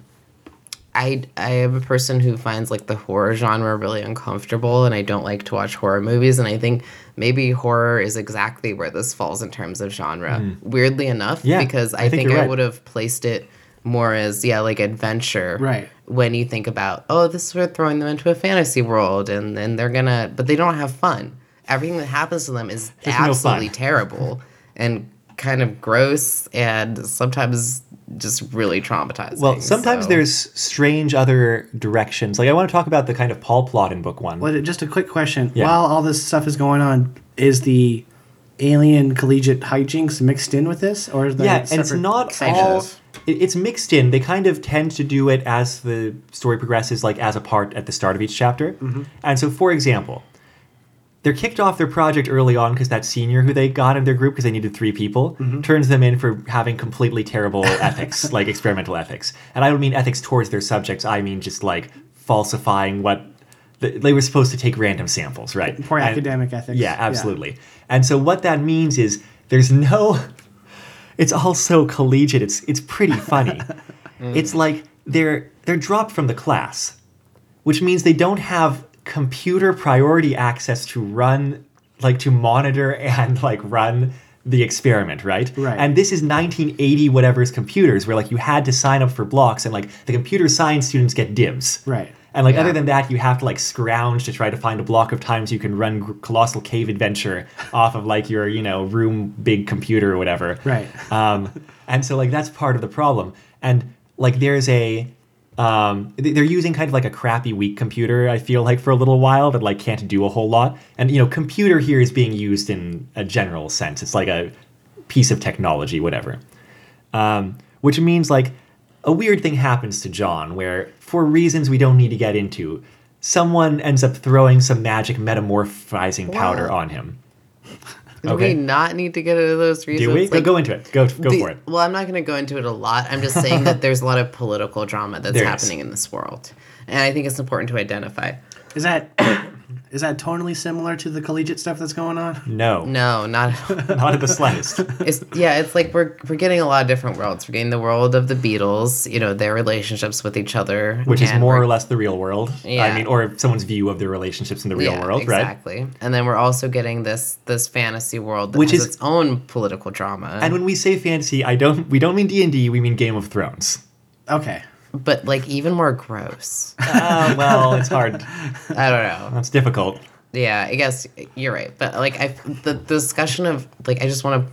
I I am a person who finds like the horror genre really uncomfortable and I don't like to watch horror movies and I think maybe horror is exactly where this falls in terms of genre. Weirdly enough. Yeah, because I I, think think, I right. would have placed it more as yeah, like adventure. Right. When you think about, oh, this is we're throwing them into a fantasy world and then they're gonna but they don't have fun. Everything that happens to them is There's absolutely fun. terrible [LAUGHS] and kind of gross and sometimes just really traumatizing. Well, sometimes so- there's strange other directions. Like I want to talk about the kind of Paul plot in book one. Well, just a quick question. Yeah. While all this stuff is going on, is the alien collegiate hijinks mixed in with this, or is that yeah, and it's not sections? all. it- It's mixed in. They kind of tend to do it as the story progresses, like as a part at the start of each chapter. Mm-hmm. And so, for example, they're kicked off their project early on because that senior who they got in their group because they needed three people Mm-hmm. turns them in for having completely terrible [LAUGHS] ethics, like experimental ethics. And I don't mean ethics towards their subjects. I mean just like falsifying what the, they were supposed to take random samples, right? Poor And- academic ethics. yeah, absolutely. And so what that means is there's no [LAUGHS] it's all so collegiate. It's it's pretty funny. [LAUGHS] It's like they're they're dropped from the class, which means they don't have computer priority access to run like to monitor and like run the experiment, right? Right. And this is 1980 whatever's computers where like you had to sign up for blocks and like the computer science students get dibs. Right. And like Yeah. other than that, you have to like scrounge to try to find a block of times you can run Colossal Cave Adventure [LAUGHS] off of like your you know room big computer or whatever. Right. Um, and so like that's part of the problem. And like there's a um, they're using kind of like a crappy weak computer. I feel like for a little while that like can't do a whole lot. And you know, computer here is being used in a general sense. It's like a piece of technology, whatever. Um, which means like a weird thing happens to John where, for reasons we don't need to get into, someone ends up throwing some magic metamorphizing powder Wow. on him. Do Okay. we not need to get into those reasons? Do we? Go- Like, go into it. Go go the- for it. Well, I'm not going to go into it a lot. I'm just saying that [LAUGHS] there's a lot of political drama that's There is. happening in this world. And I think it's important to identify. Is that is that tonally similar to the collegiate stuff that's going on? No, No, not [LAUGHS] not at the slightest. [LAUGHS] it's yeah, it's like we're we're getting a lot of different worlds. We're getting the world of the Beatles, you know, their relationships with each other, Which is more or less the real world. Yeah. I mean, or someone's view of their relationships in the real yeah, world, right? exactly. And then we're also getting this this fantasy world that Which has is- its own political drama. And when we say fantasy, I don't we don't mean D and D. We mean Game of Thrones. Okay. But like even more gross. Ah, well, it's hard. [LAUGHS] I don't know. That's difficult. Yeah, I guess you're right. But like I the, the discussion of like I just want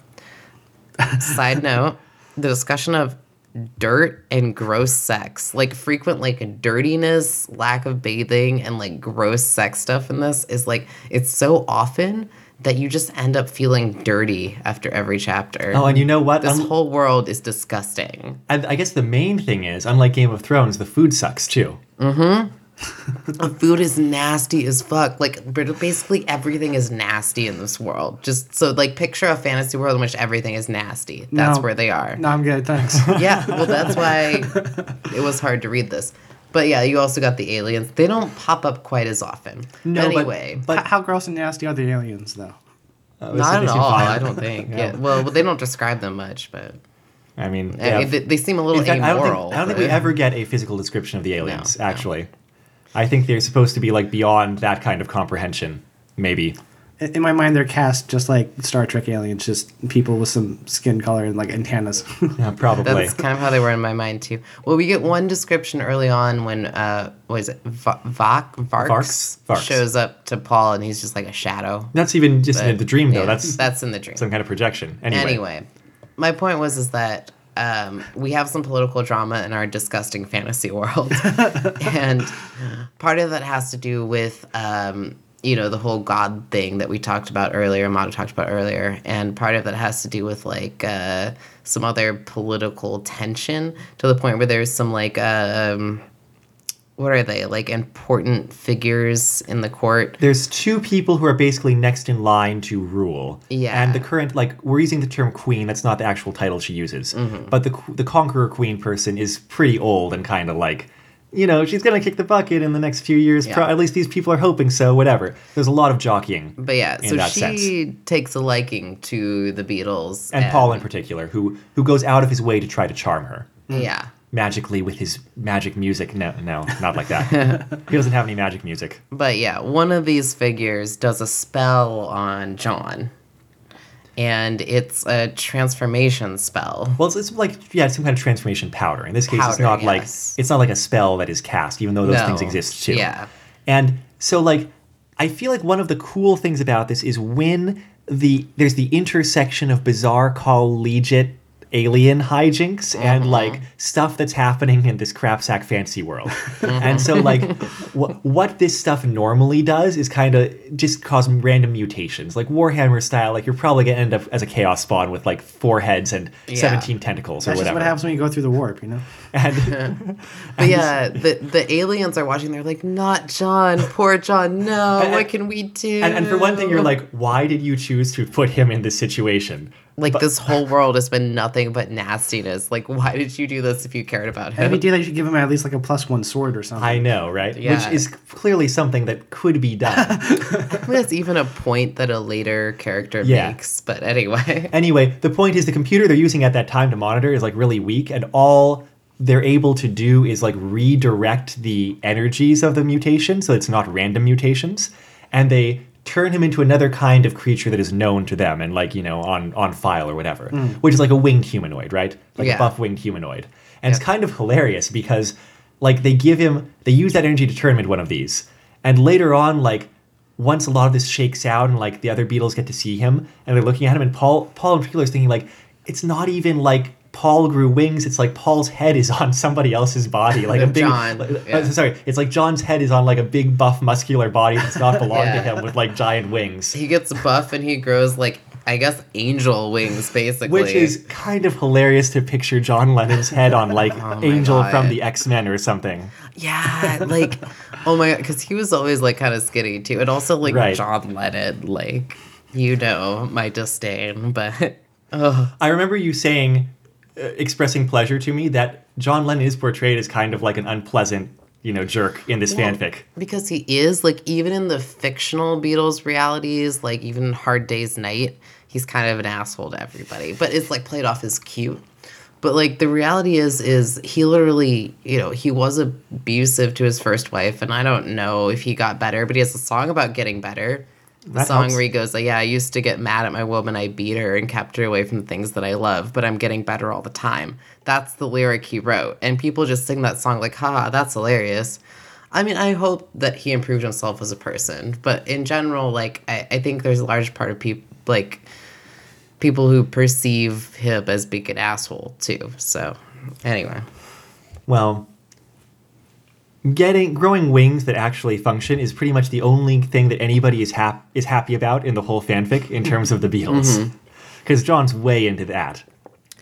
to [LAUGHS] side note, the discussion of dirt and gross sex, like frequent like dirtiness, lack of bathing and like gross sex stuff in this is like it's so often that you just end up feeling dirty after every chapter. Oh, and you know what? this Un- whole world is disgusting. I, I guess the main thing is, unlike Game of Thrones, the food sucks too. Mm-hmm. [LAUGHS] the food is nasty as fuck. Like basically everything is nasty in this world. Just so like picture a fantasy world in which everything is nasty. That's No. where they are. No, I'm good. Thanks. Yeah, well that's [LAUGHS] why it was hard to read this. But yeah, you also got the aliens. They don't pop up quite as often. No, but- anyway, but- H- How gross and nasty are the aliens, though? Uh, not at all. I don't think. [LAUGHS] Yeah. yeah. Well, they don't describe them much, but I mean, I yeah. mean, they, they seem a little In fact, I don't think, I don't think we ever get a physical description of the aliens. no. Actually, I think they're supposed to be like beyond that kind of comprehension. Maybe. In in my mind, they're cast just like Star Trek aliens, just people with some skin color and like antennas. Yeah, [LAUGHS] probably. That's kind of how they were in my mind too. Well, we get one description early on when uh, what is it? Va- Vok Varks, Varks? Varks. shows up to Paul and he's just like a shadow. That's even just in the dream, though. yeah, That's that's in the dream. some kind of projection. Anyway. Anyway, my point was is that um, we have some political drama in our disgusting fantasy world, [LAUGHS] and part of that has to do with um, you know the whole God thing that we talked about earlier, Mata talked about earlier, and part of that has to do with like uh, some other political tension to the point where there's some like. Um, what are they like important figures in the court There's two people who are basically next in line to rule. Yeah. And the current, like, we're using the term queen. That's not the actual title she uses. Mm-hmm. But the the conqueror queen person is pretty old and kind of like, you know, she's gonna kick the bucket in the next few years. Pro- at least these people are hoping so. Whatever. There's a lot of jockeying. But yeah, so she sense. takes a liking to the Beatles And Paul in particular, who who goes out of his way to try to charm her. Yeah, magically with his magic music. No, no, not like that. he doesn't have any magic music. but yeah, one of these figures does a spell on John, and it's a transformation spell. Well, it's, it's like yeah, it's some kind of transformation powder. In this case, it's Powder, not like it's not like a spell that is cast, even though those No. things exist too. Yeah. And so like I feel like one of the cool things about this is when the there's the intersection of bizarre collegiate alien hijinks and Mm-hmm. like stuff that's happening in this crapsack fantasy world. and so like wh- what this stuff normally does is kind of just cause random mutations. Like Warhammer style, like you're probably going to end up as a chaos spawn with like four heads and Yeah. 17 tentacles or That's just whatever. what happens when you go through the warp, you know? And [LAUGHS] [LAUGHS] But yeah, the the aliens are watching. They're like, "Not John, poor John. No, And- what can we do?" and, and for one thing, you're like, why did you choose to put him in this situation? Like but- this whole world has been nothing but nastiness. Like, why did you do this if you cared about him? Every day that you should give him at least like a plus one sword or something. I know, right? Yeah. Which is clearly something that could be done. [LAUGHS] That's even a point that a later character Yeah. makes. But anyway, [LAUGHS] anyway, the point is the computer they're using at that time to monitor is like really weak, and all they're able to do is like redirect the energies of the mutation so it's not random mutations. And they turn him into another kind of creature that is known to them and like you know on on file or whatever, hmm. which is like a winged humanoid, right? Like Yeah. a buff winged humanoid, and it's kind of hilarious because like they give him they use that energy to turn him into one of these, and later on like. Once a lot of this shakes out and like the other Beatles get to see him and they're looking at him and Paul Paul in particular is thinking like it's not even like Paul grew wings. It's like Paul's head is on somebody else's body, like a [LAUGHS] big. John, like- uh, sorry, it's like John's head is on like a big buff muscular body that's not [LAUGHS] belong to him with like giant wings, He gets buff and he grows like I guess angel wings basically. which is kind of hilarious to picture John Lennon's head on like [LAUGHS] Oh Angel God. from the X Men or something. yeah, like oh my god, because he was always like kind of skinny too, and also like Right. John Lennon, like you know my disdain, but oh I remember you saying, expressing pleasure to me that John Lennon is portrayed as kind of like an unpleasant, you know, jerk in this Well, fanfic. because he is like even in the fictional Beatles realities, like even Hard Day's Night, he's kind of an asshole to everybody, but it's like played off as cute. But like the reality is, is he literally, you know, he was abusive to his first wife, and I don't know if he got better, but he has a song about getting better. The That song helps. where he goes, like, "Yeah, I used to get mad at my woman, I beat her and kept her away from the things that I love, but I'm getting better all the time." That's the lyric he wrote, and people just sing that song like, "Ha, that's hilarious." I mean, I hope that he improved himself as a person, but in general, like, I, I think there's a large part of people like people who perceive him as being an asshole too. So, anyway, Well, getting growing wings that actually function is pretty much the only thing that anybody is hap- is happy about in the whole fanfic in terms of the Beatles, because John's way into that.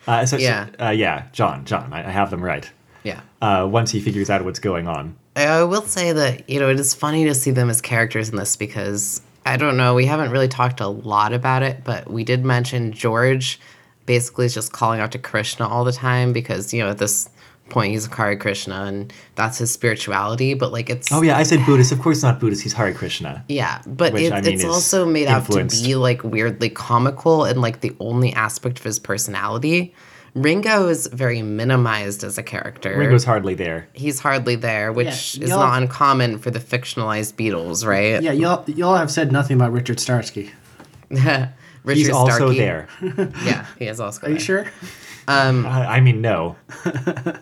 Uh, so, so- Yeah. uh, yeah, John, John, I, I have them right. yeah. Uh, once he figures out what's going on, I will say that you know it is funny to see them as characters in this because I don't know we haven't really talked a lot about it, but we did mention George basically is just calling out to Krishna all the time because you know this point he's a Hare Krishna and that's his spirituality, but like it's oh yeah, I said Buddhist. Of course, not Buddhist. He's Hare Krishna. yeah, but Which, it, I mean, it's also made out to be like weirdly comical and like the only aspect of his personality. Ringo is very minimized as a character. Ringo's hardly there. He's hardly there, which Yeah, is not uncommon for the fictionalized Beatles, right? Yeah, y'all y'all have said nothing about Richard Starkey. [LAUGHS] Richard He's also there. [LAUGHS] Yeah, he is also. There. Are you there. Sure? I, I mean, no. [LAUGHS]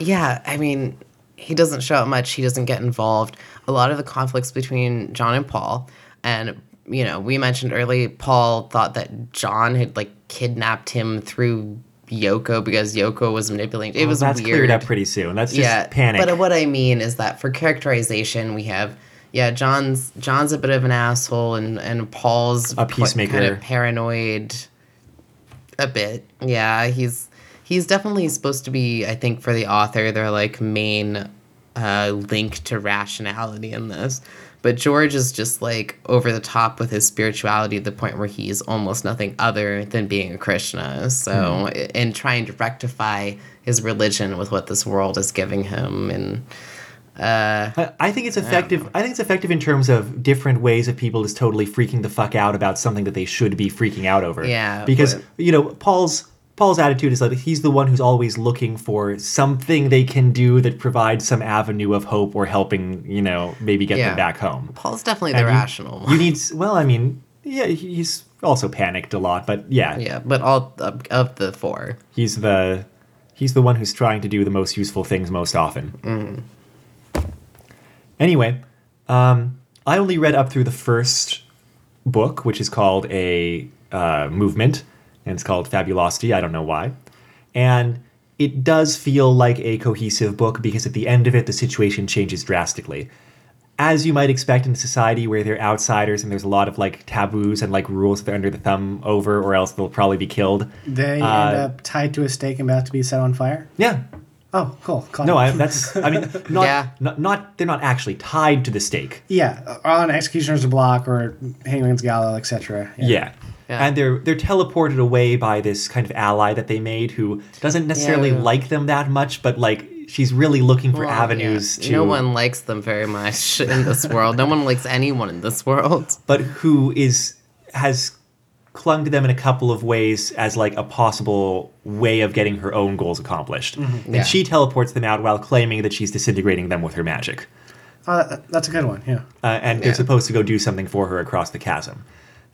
Yeah, I mean, he doesn't show up much. He doesn't get involved. A lot of the conflicts between John and Paul, and you know, we mentioned early, Paul thought that John had like kidnapped him through Yoko because Yoko was manipulating. It was That's weird. cleared up pretty soon. That's just yeah, panic. But what I mean is that for characterization, we have yeah, John's John's a bit of an asshole, and and Paul's A peacemaker. kind of paranoid. A bit, yeah. He's he's definitely supposed to be. I think for the author, their like main uh, link to rationality in this. But George is just like over the top with his spirituality to the point where he's almost nothing other than being a Krishna. So, and trying to rectify his religion with what this world is giving him. And uh, I- I think it's effective. I think it's effective in terms of different ways of people is totally freaking the fuck out about something that they should be freaking out over. Yeah, Because but- you know Paul's Paul's attitude is like he's the one who's always looking for something they can do that provides some avenue of hope or helping you know maybe get Yeah. them back home. Paul's definitely the you- rational one. You need well, I mean, yeah, he's also panicked a lot, but yeah, yeah, but all of, of the four. he's the he's the one who's trying to do the most useful things most often. Anyway, um, I only read up through the first book, which is called a uh, movement, and it's called Fabulosity. I don't know why, and it does feel like a cohesive book because at the end of it, the situation changes drastically. As you might expect in a society where they're outsiders and there's a lot of like taboos and like rules that they're under the thumb over, or else they'll probably be killed. They Uh, end up tied to a stake and about to be set on fire. Yeah, Oh, cool. Call No. I, that's. I mean, [LAUGHS] not, Yeah. not not they're not actually tied to the stake. yeah, uh, on executioner's block or hangman's gallows, etc. Yeah. Yeah. and they're they're teleported away by this kind of ally that they made who doesn't necessarily Yeah. like them that much, but like she's really looking for Well, avenues yeah. to. No one likes them very much in this [LAUGHS] world. No one likes anyone in this world. but who is has clung to them in a couple of ways as like a possible way of getting her own goals accomplished. And Yeah. she teleports them out while claiming that she's disintegrating them with her magic. Uh, that's a good one. Yeah. uh, and they're supposed to go do something for her across the chasm.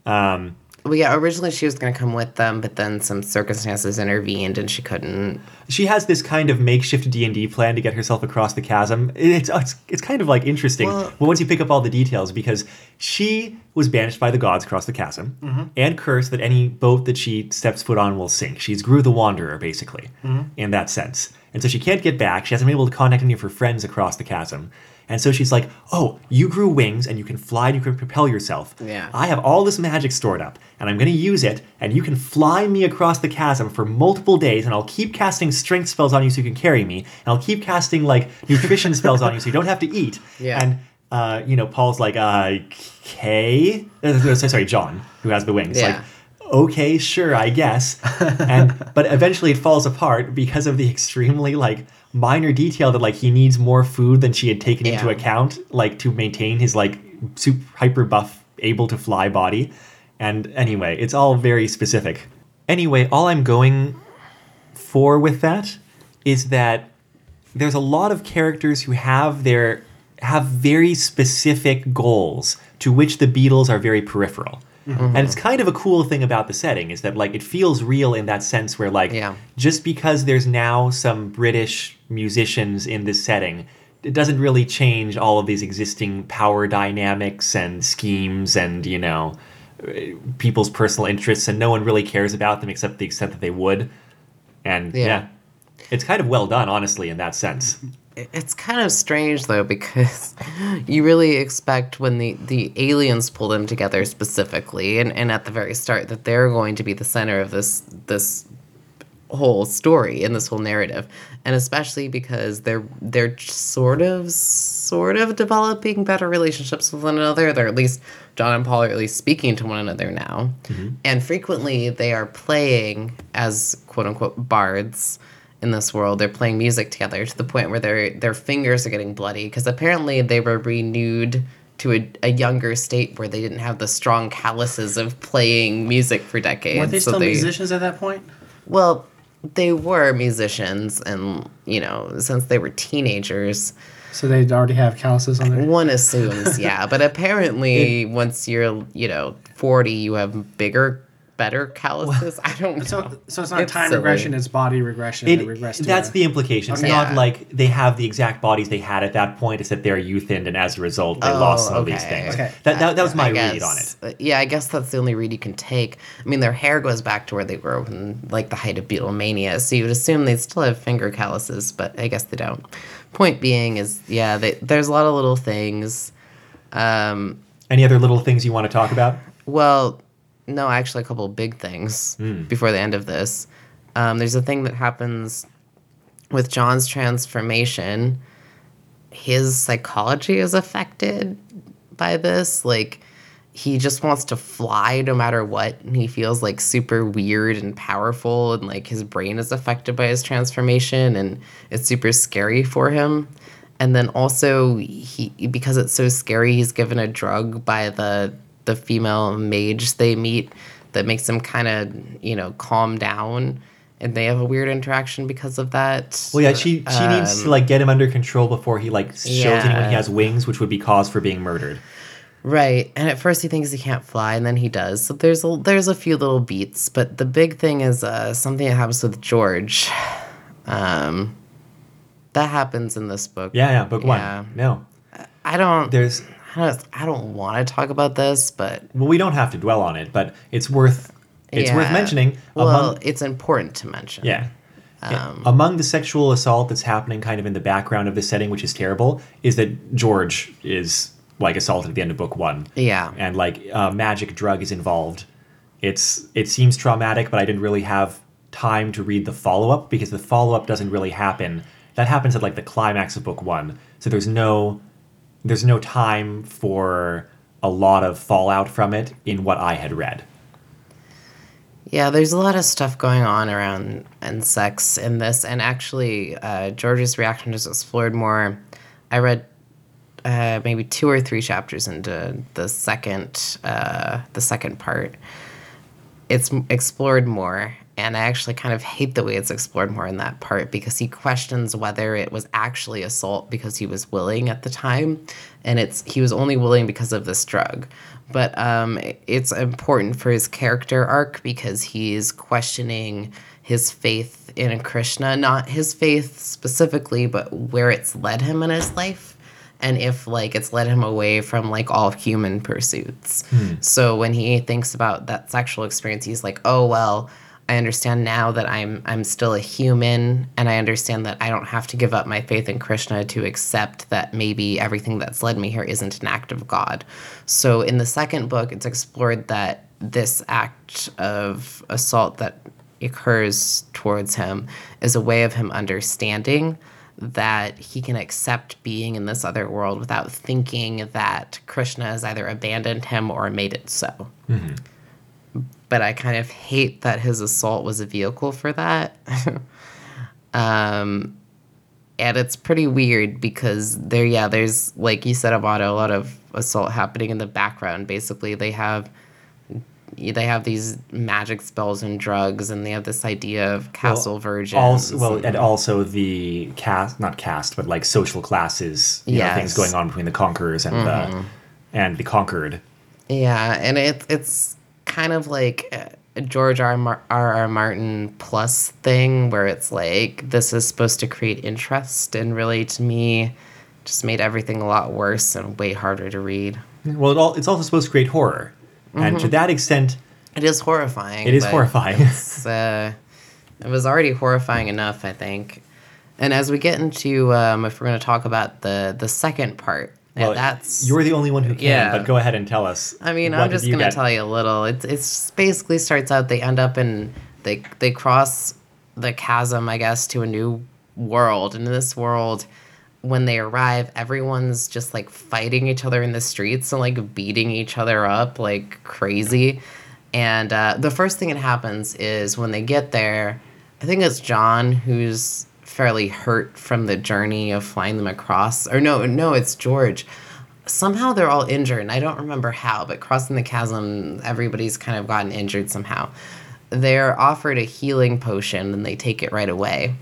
Um, Well, yeah, originally she was going to come with them, but then some circumstances intervened and she couldn't. she has this kind of makeshift D and D plan to get herself across the chasm. It's it's, it's kind of like interesting Well- well, once you pick up all the details because she was banished by the gods across the chasm mm-hmm. and cursed that any boat that she steps foot on will sink. She's Grew the Wanderer basically mm-hmm. in that sense, and so she can't get back. She hasn't been able to contact any of her friends across the chasm. And so she's like, "Oh, you grew wings and you can fly and you can propel yourself. Yeah. I have all this magic stored up, and I'm going to use it, and you can fly me across the chasm for multiple days, and I'll keep casting strength spells on you so you can carry me, and I'll keep casting like nutrition spells on you so you don't have to eat. [LAUGHS] Yeah. And uh, you know, Paul's like, uh, okay, uh, sorry, John, who has the wings, Yeah. like. Okay, sure, I guess. And [LAUGHS] but eventually it falls apart because of the extremely like minor detail that like he needs more food than she had taken into account, like to maintain his like super hyper buff, able to fly body. And anyway, it's all very specific. Anyway, all I'm going for with that is that there's a lot of characters who have their have very specific goals to which the Beatles are very peripheral. Mm-hmm. And it's kind of a cool thing about the setting is that like it feels real in that sense where like Yeah. just because there's now some British musicians in this setting, it doesn't really change all of these existing power dynamics and schemes and, you know, people's personal interests, and no one really cares about them except the extent that they would. And yeah. Yeah. it's kind of well done, honestly, in that sense. Mm-hmm. It's kind of strange though because [LAUGHS] you really expect when the, the aliens pull them together specifically and, and at the very start that they're going to be the center of this this whole story in this whole narrative. And especially because they're they're sort of sort of developing better relationships with one another. They're at least John and Paul are at least speaking to one another now. Mm-hmm. And frequently they are playing as quote unquote bards in this world. They're playing music together to the point where their their fingers are getting bloody because apparently they were renewed to a, a younger state where they didn't have the strong calluses of playing music for decades. Weren't they So still musicians at that point? well, they were musicians, and you know, since they were teenagers, So they'd already have calluses on their. one assumes, yeah. But apparently, [LAUGHS] once you're, you know, forty, you have bigger, better calluses. I don't know. So, so it's not It's time silly. regression; it's body regression. It, that regress that's a- the implication. It's Okay. not Yeah. like they have the exact bodies they had at that point. It's that they're youthened, and as a result, they Oh, lost some of these things. Okay. That, that, that was my I read on it. Yeah, I guess that's the only read you can take. I mean, their hair goes back to where they were in like the height of Beatlemania, so you would assume they still have finger calluses, but I guess they don't. Point being is, yeah, they, there's a lot of little things. Um, Any other little things you want to talk about? well, no, actually, a couple of big things before the end of this. Um, there's a thing that happens with John's transformation. His psychology is affected by this. Like, he just wants to fly no matter what. And he feels like super weird and powerful. And like his brain is affected by his transformation. And it's super scary for him. And then also, he because it's so scary, he's given a drug by the the female mage they meet that makes them kind of you know calm down, and they have a weird interaction because of that. Well, yeah, she she needs to like get him under control before he like shows anyone he has wings, which would be cause for being murdered. Right, and at first he thinks he can't fly, and then he does. So there's a there's a few little beats, but the big thing is uh, something that happens with George. Um, that happens in this book. Yeah, yeah. Book Yeah. one. No, I don't. there's I don't, I don't want to talk about this, but well, we don't have to dwell on it, but it's worth it's worth mentioning. well, among, it's important to mention. yeah. Yeah. Um, Among the sexual assault that's happening kind of in the background of this setting, which is terrible, is that George is like assaulted at the end of book one. Yeah. And like uh, magic drug is involved. It's it seems traumatic, but I didn't really have time to read the follow up because the follow up doesn't really happen. That happens at like the climax of book one. So there's no there's no time for a lot of fallout from it in what I had read. Yeah, there's a lot of stuff going on around and sex in this, and actually, uh, George's reaction is explored more. I read uh, maybe two or three chapters into the second uh, the second part. It's explored more, And I actually kind of hate the way it's explored more in that part because he questions whether it was actually assault because he was willing at the time, and it's he was only willing because of this drug. But um, it's important for his character arc because he's questioning his faith in Krishna, not his faith specifically, but where it's led him in his life and if like it's led him away from like all human pursuits. So when he thinks about that sexual experience, he's like, "Oh well, I understand now that I'm I'm still a human and I understand that I don't have to give up my faith in Krishna to accept that maybe everything that's led me here isn't an act of God." So in the second book, it's explored that this act of assault that occurs towards him is a way of him understanding that he can accept being in this other world without thinking that Krishna has either abandoned him or made it so. Mm-hmm. But I kind of hate that his assault was a vehicle for that. [LAUGHS] um, and it's pretty weird because there, yeah, there's like you said about a lot of assault happening in the background. Basically, they have they have these magic spells and drugs, and they have this idea of castle virgins. Also, well, and- and also the cast, not cast, but like social classes, you know, things Mm-hmm. going on between the conquerors and the and the conquered. Yeah, and it, it's kind of like a George R. Mar- R. R. Martin plus thing where it's like this is supposed to create interest, and really to me, just made everything a lot worse and way harder to read. Well, it all, it's also supposed to create horror, and Mm-hmm. to that extent, It is horrifying. it is horrifying. [LAUGHS] Uh, it was already horrifying enough, I think. And as we get into, um, if we're going to talk about the the second part, and well, that's you're the only one who can. Yeah. But go ahead and tell us. I mean, I'm just gonna get? tell you a little. It's it's basically starts out they end up in they they cross the chasm, I guess, to a new world. And in this world, when they arrive, everyone's just like fighting each other in the streets and like beating each other up like crazy. And uh, the first thing that happens is when they get there, I think it's John who's fairly hurt from the journey of flying them across. Or no, no, it's George. Somehow they're all injured and i don't remember how but crossing the chasm everybody's kind of gotten injured somehow. They're offered a healing potion and they take it right away.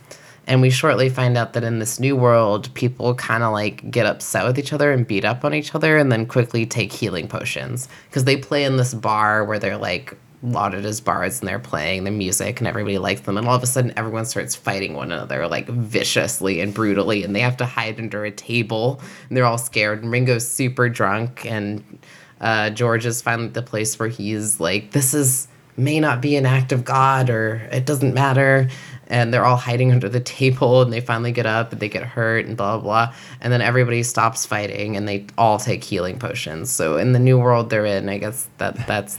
And we shortly find out that in this new world people kind of like get upset with each other and beat up on each other and then quickly take healing potions. Because they play in this bar where they're like lauded as bards and they're playing the music and everybody likes them. And all of a sudden everyone starts fighting one another like viciously and brutally and they have to hide under a table and they're all scared. And Ringo's super drunk and uh, George is finally at the place where he's like this is may not be an act of God or it doesn't matter. And they're all hiding under the table and they finally get up and they get hurt and blah blah blah. And then everybody stops fighting and they all take healing potions. So in the new world they're in I guess that that's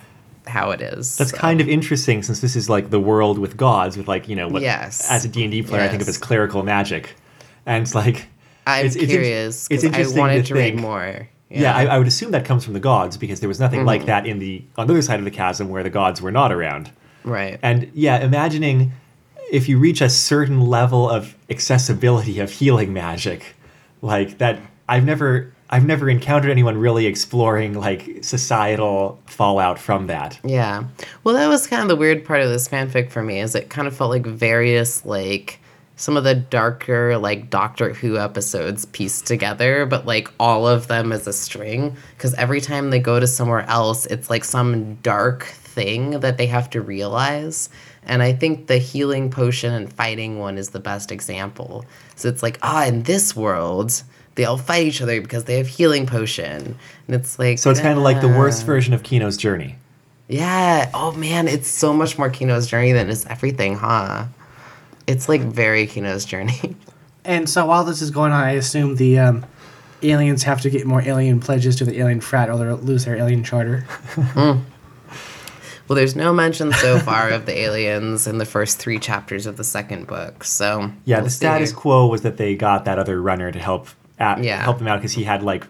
how it is That's so. kind of interesting since this is like the world with gods, with like you know, what, Yes. as a D and D player, I think of Yes. as clerical magic, and it's like I'm it's, it's curious it's 'cause I interesting wanted to to, read think- more. Yeah, I, I would assume that comes from the gods because there was nothing Mm-hmm. like that in the on the other side of the chasm where the gods were not around. right. And yeah, imagining if you reach a certain level of accessibility of healing magic, like that, I've never I've never encountered anyone really exploring like societal fallout from that. Yeah. Well, that was kind of the weird part of this fanfic for me is it kind of felt like various like some of the darker like Doctor Who episodes pieced together, but like all of them as a string because every time they go to somewhere else, it's like some dark thing that they have to realize. And I think the healing potion and fighting one is the best example. So it's like, ah, in this world, they all fight each other because they have healing potion. And it's like So it's kind of like the worst version of Kino's journey. Yeah. Oh man, it's so much more Kino's journey than is everything, huh? It's like very Kino's journey. [LAUGHS] And so while this is going on, I assume the um, aliens have to get more alien pledges to the alien frat, or they'll lose their alien charter. well, there's no mention so [LAUGHS] far of the aliens in the first three chapters of the second book. So Yeah, we'll the see. status quo was that they got that other runner to help at, Yeah. help them out because he had like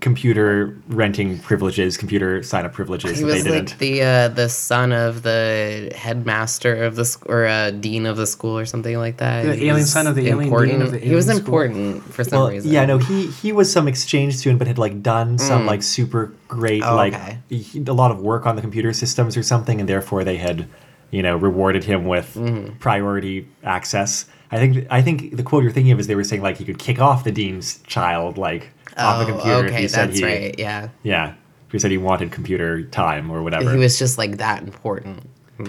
computer renting privileges, computer sign up privileges He that they was didn't. like the uh, the son of the headmaster of the sc- or uh, dean of the school or something like that. The He alien was son of the alien dean important. of the he was alien school. important for some well, reason. yeah, no, he he was some exchange student, but had like done some like super great Mm. Oh, like okay. he- a lot of work on the computer systems or something, and therefore they had you know, rewarded him with Mm-hmm. priority access. I think I think the quote you're thinking of is they were saying like he could kick off the dean's child like off the Oh, computer if okay, he said that's he right. Yeah. yeah if he said he wanted computer time or whatever. He was just like that important.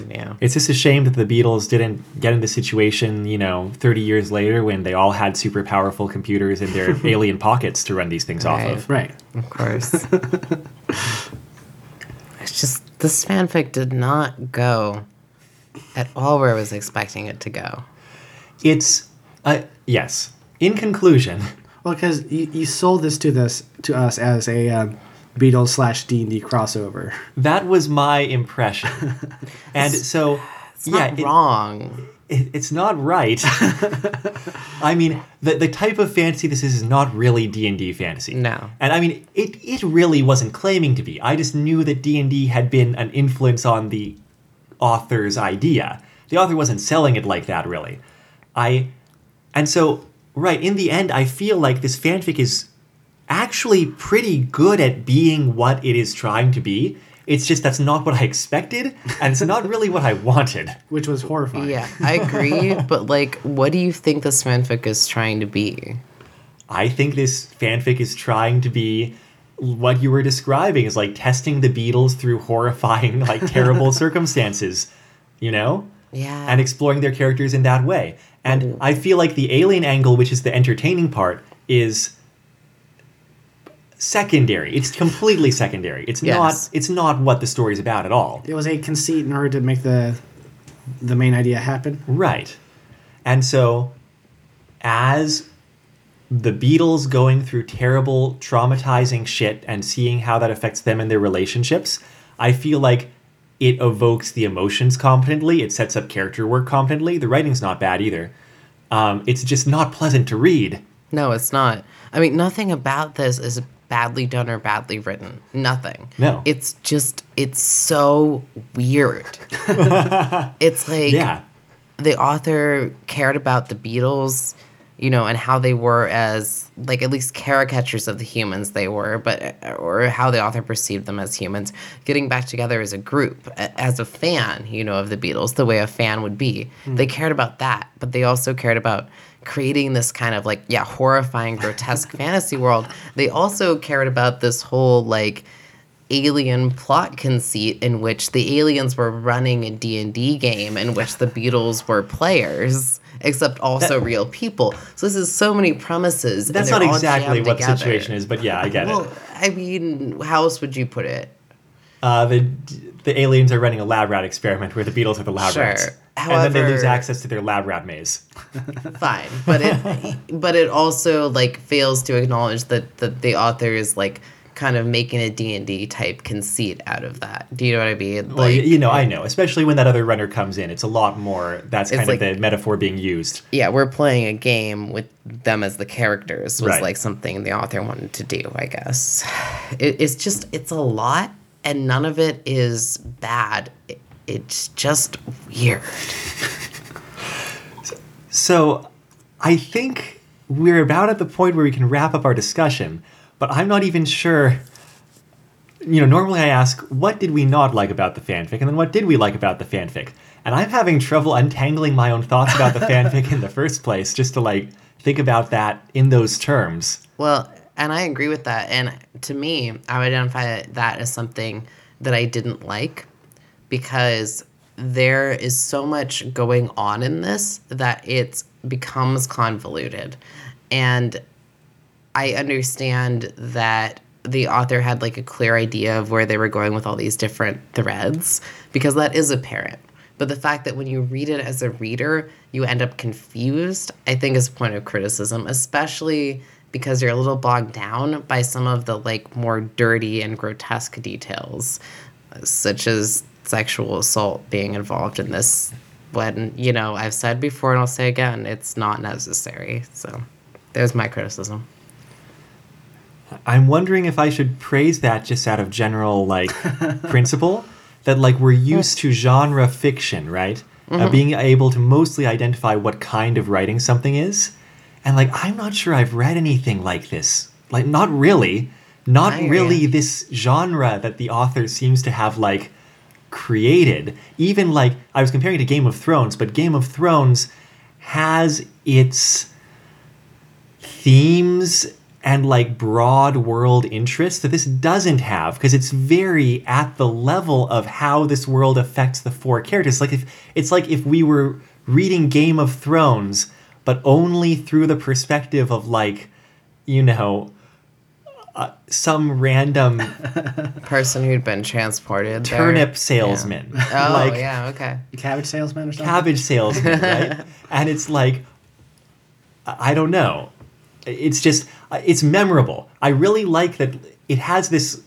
Yeah. It's just a shame that the Beatles didn't get in the situation, you know, 30 years later when they all had super powerful computers in their [LAUGHS] alien pockets to run these things off of. Right. Of course. [LAUGHS] it's just this fanfic did not go at all where I was expecting it to go. It's, uh, yes. In conclusion, [LAUGHS] Well, because you, you sold this to this to us as a um, Beatles slash D and D crossover. [LAUGHS] that was my impression. [LAUGHS] And so, It's yeah, not it- wrong. it, it's not right. I mean, the the type of fantasy this is is not really D and D fantasy. No. and I mean, it it really wasn't claiming to be. I just knew that D and D had been an influence on the author's idea. The author wasn't selling it like that, really. I, and so right in the end, I feel like this fanfic is actually pretty good at being what it is trying to be. It's just that's not what I [LAUGHS] expected, and it's not really what I wanted. which was horrifying. Yeah, I agree. [LAUGHS] but like, what do you think this fanfic is trying to be? I think this fanfic is trying to be what you were describing is like testing the Beatles through horrifying, like terrible [LAUGHS] circumstances, you know? Yeah. And exploring their characters in that way. And mm-hmm. I feel like the alien angle, which is the entertaining part, is secondary. It's completely secondary. It's Yes. not it's not what the story's about at all. It was a conceit in order to make the the main idea happen. Right. And so, as the Beatles going through terrible, traumatizing shit and seeing how that affects them and their relationships, I feel like it evokes the emotions competently. It sets up character work competently. The writing's not bad either. Um, it's just not pleasant to read. No, it's not. I mean, nothing about this is badly done or badly written. Nothing. No. It's just, it's so weird. [LAUGHS] it's like Yeah. the author cared about the Beatles, you know, and how they were as, like, at least caricatures of the humans they were, but, or how the author perceived them as humans, getting back together as a group, as a fan, you know, of the Beatles, the way a fan would be. Hmm. They cared about that, but they also cared about creating this kind of like yeah horrifying grotesque [LAUGHS] fantasy world. They also cared about this whole like alien plot conceit in which the aliens were running a D&D game in which the Beatles were players except also real people. So this is so many premises. That's not exactly what the situation is, but yeah, I get Well, it. I mean, how else would you put it? Uh, the the aliens are running a lab rat experiment where the Beatles are the lab Sure. rats, and then they lose access to their lab rat maze. [LAUGHS] Fine, but it but it also like fails to acknowledge that that the author is like kind of making a D&D type conceit out of that. Do you know what I mean? Well, you know, I know. Especially when that other runner comes in, it's a lot more. That's kind like- of the metaphor being used. yeah, we're playing a game with them as the characters was Right. like something the author wanted to do, I guess. It, it's just it's a lot, and none of it is bad. It, it's just weird. [LAUGHS] So, I think we're about at the point where we can wrap up our discussion. But I'm not even sure. You know, normally I ask, what did we not like about the fanfic, and then what did we like about the fanfic? And I'm having trouble untangling my own thoughts about the [LAUGHS] fanfic in the first place, just to like think about that in those terms. Well, and I agree with that. And to me, I would identify that as something that I didn't like because there is so much going on in this that it becomes convoluted. And I understand that the author had like a clear idea of where they were going with all these different threads because that is apparent. But the fact that when you read it as a reader, you end up confused, I think is a point of criticism, especially because you're a little bogged down by some of the like more dirty and grotesque details, such as sexual assault being involved in this. When, you know, I've said before and I'll say again, it's not necessary. So there's my criticism. I'm wondering if I should praise that just out of general like [LAUGHS] principle that like we're used to genre fiction, right? Uh, being able to mostly identify what kind of writing something is. And like I'm not sure I've read anything like this. Like not really. Not I really ya. this genre that the author seems to have like created. Even like I was comparing it to Game of Thrones, but Game of Thrones has its themes and like broad world interests that this doesn't have because it's very at the level of how this world affects the four characters. Like if it's like if we were reading Game of Thrones, but only through the perspective of like, you know, uh, some random [LAUGHS] Person who'd been transported. there. turnip salesman, Yeah. Oh [LAUGHS] like yeah, okay. Cabbage salesman or something. cabbage salesman, right? [LAUGHS] And it's like, I I don't know. It's just, Uh, it's memorable. I really like that it has this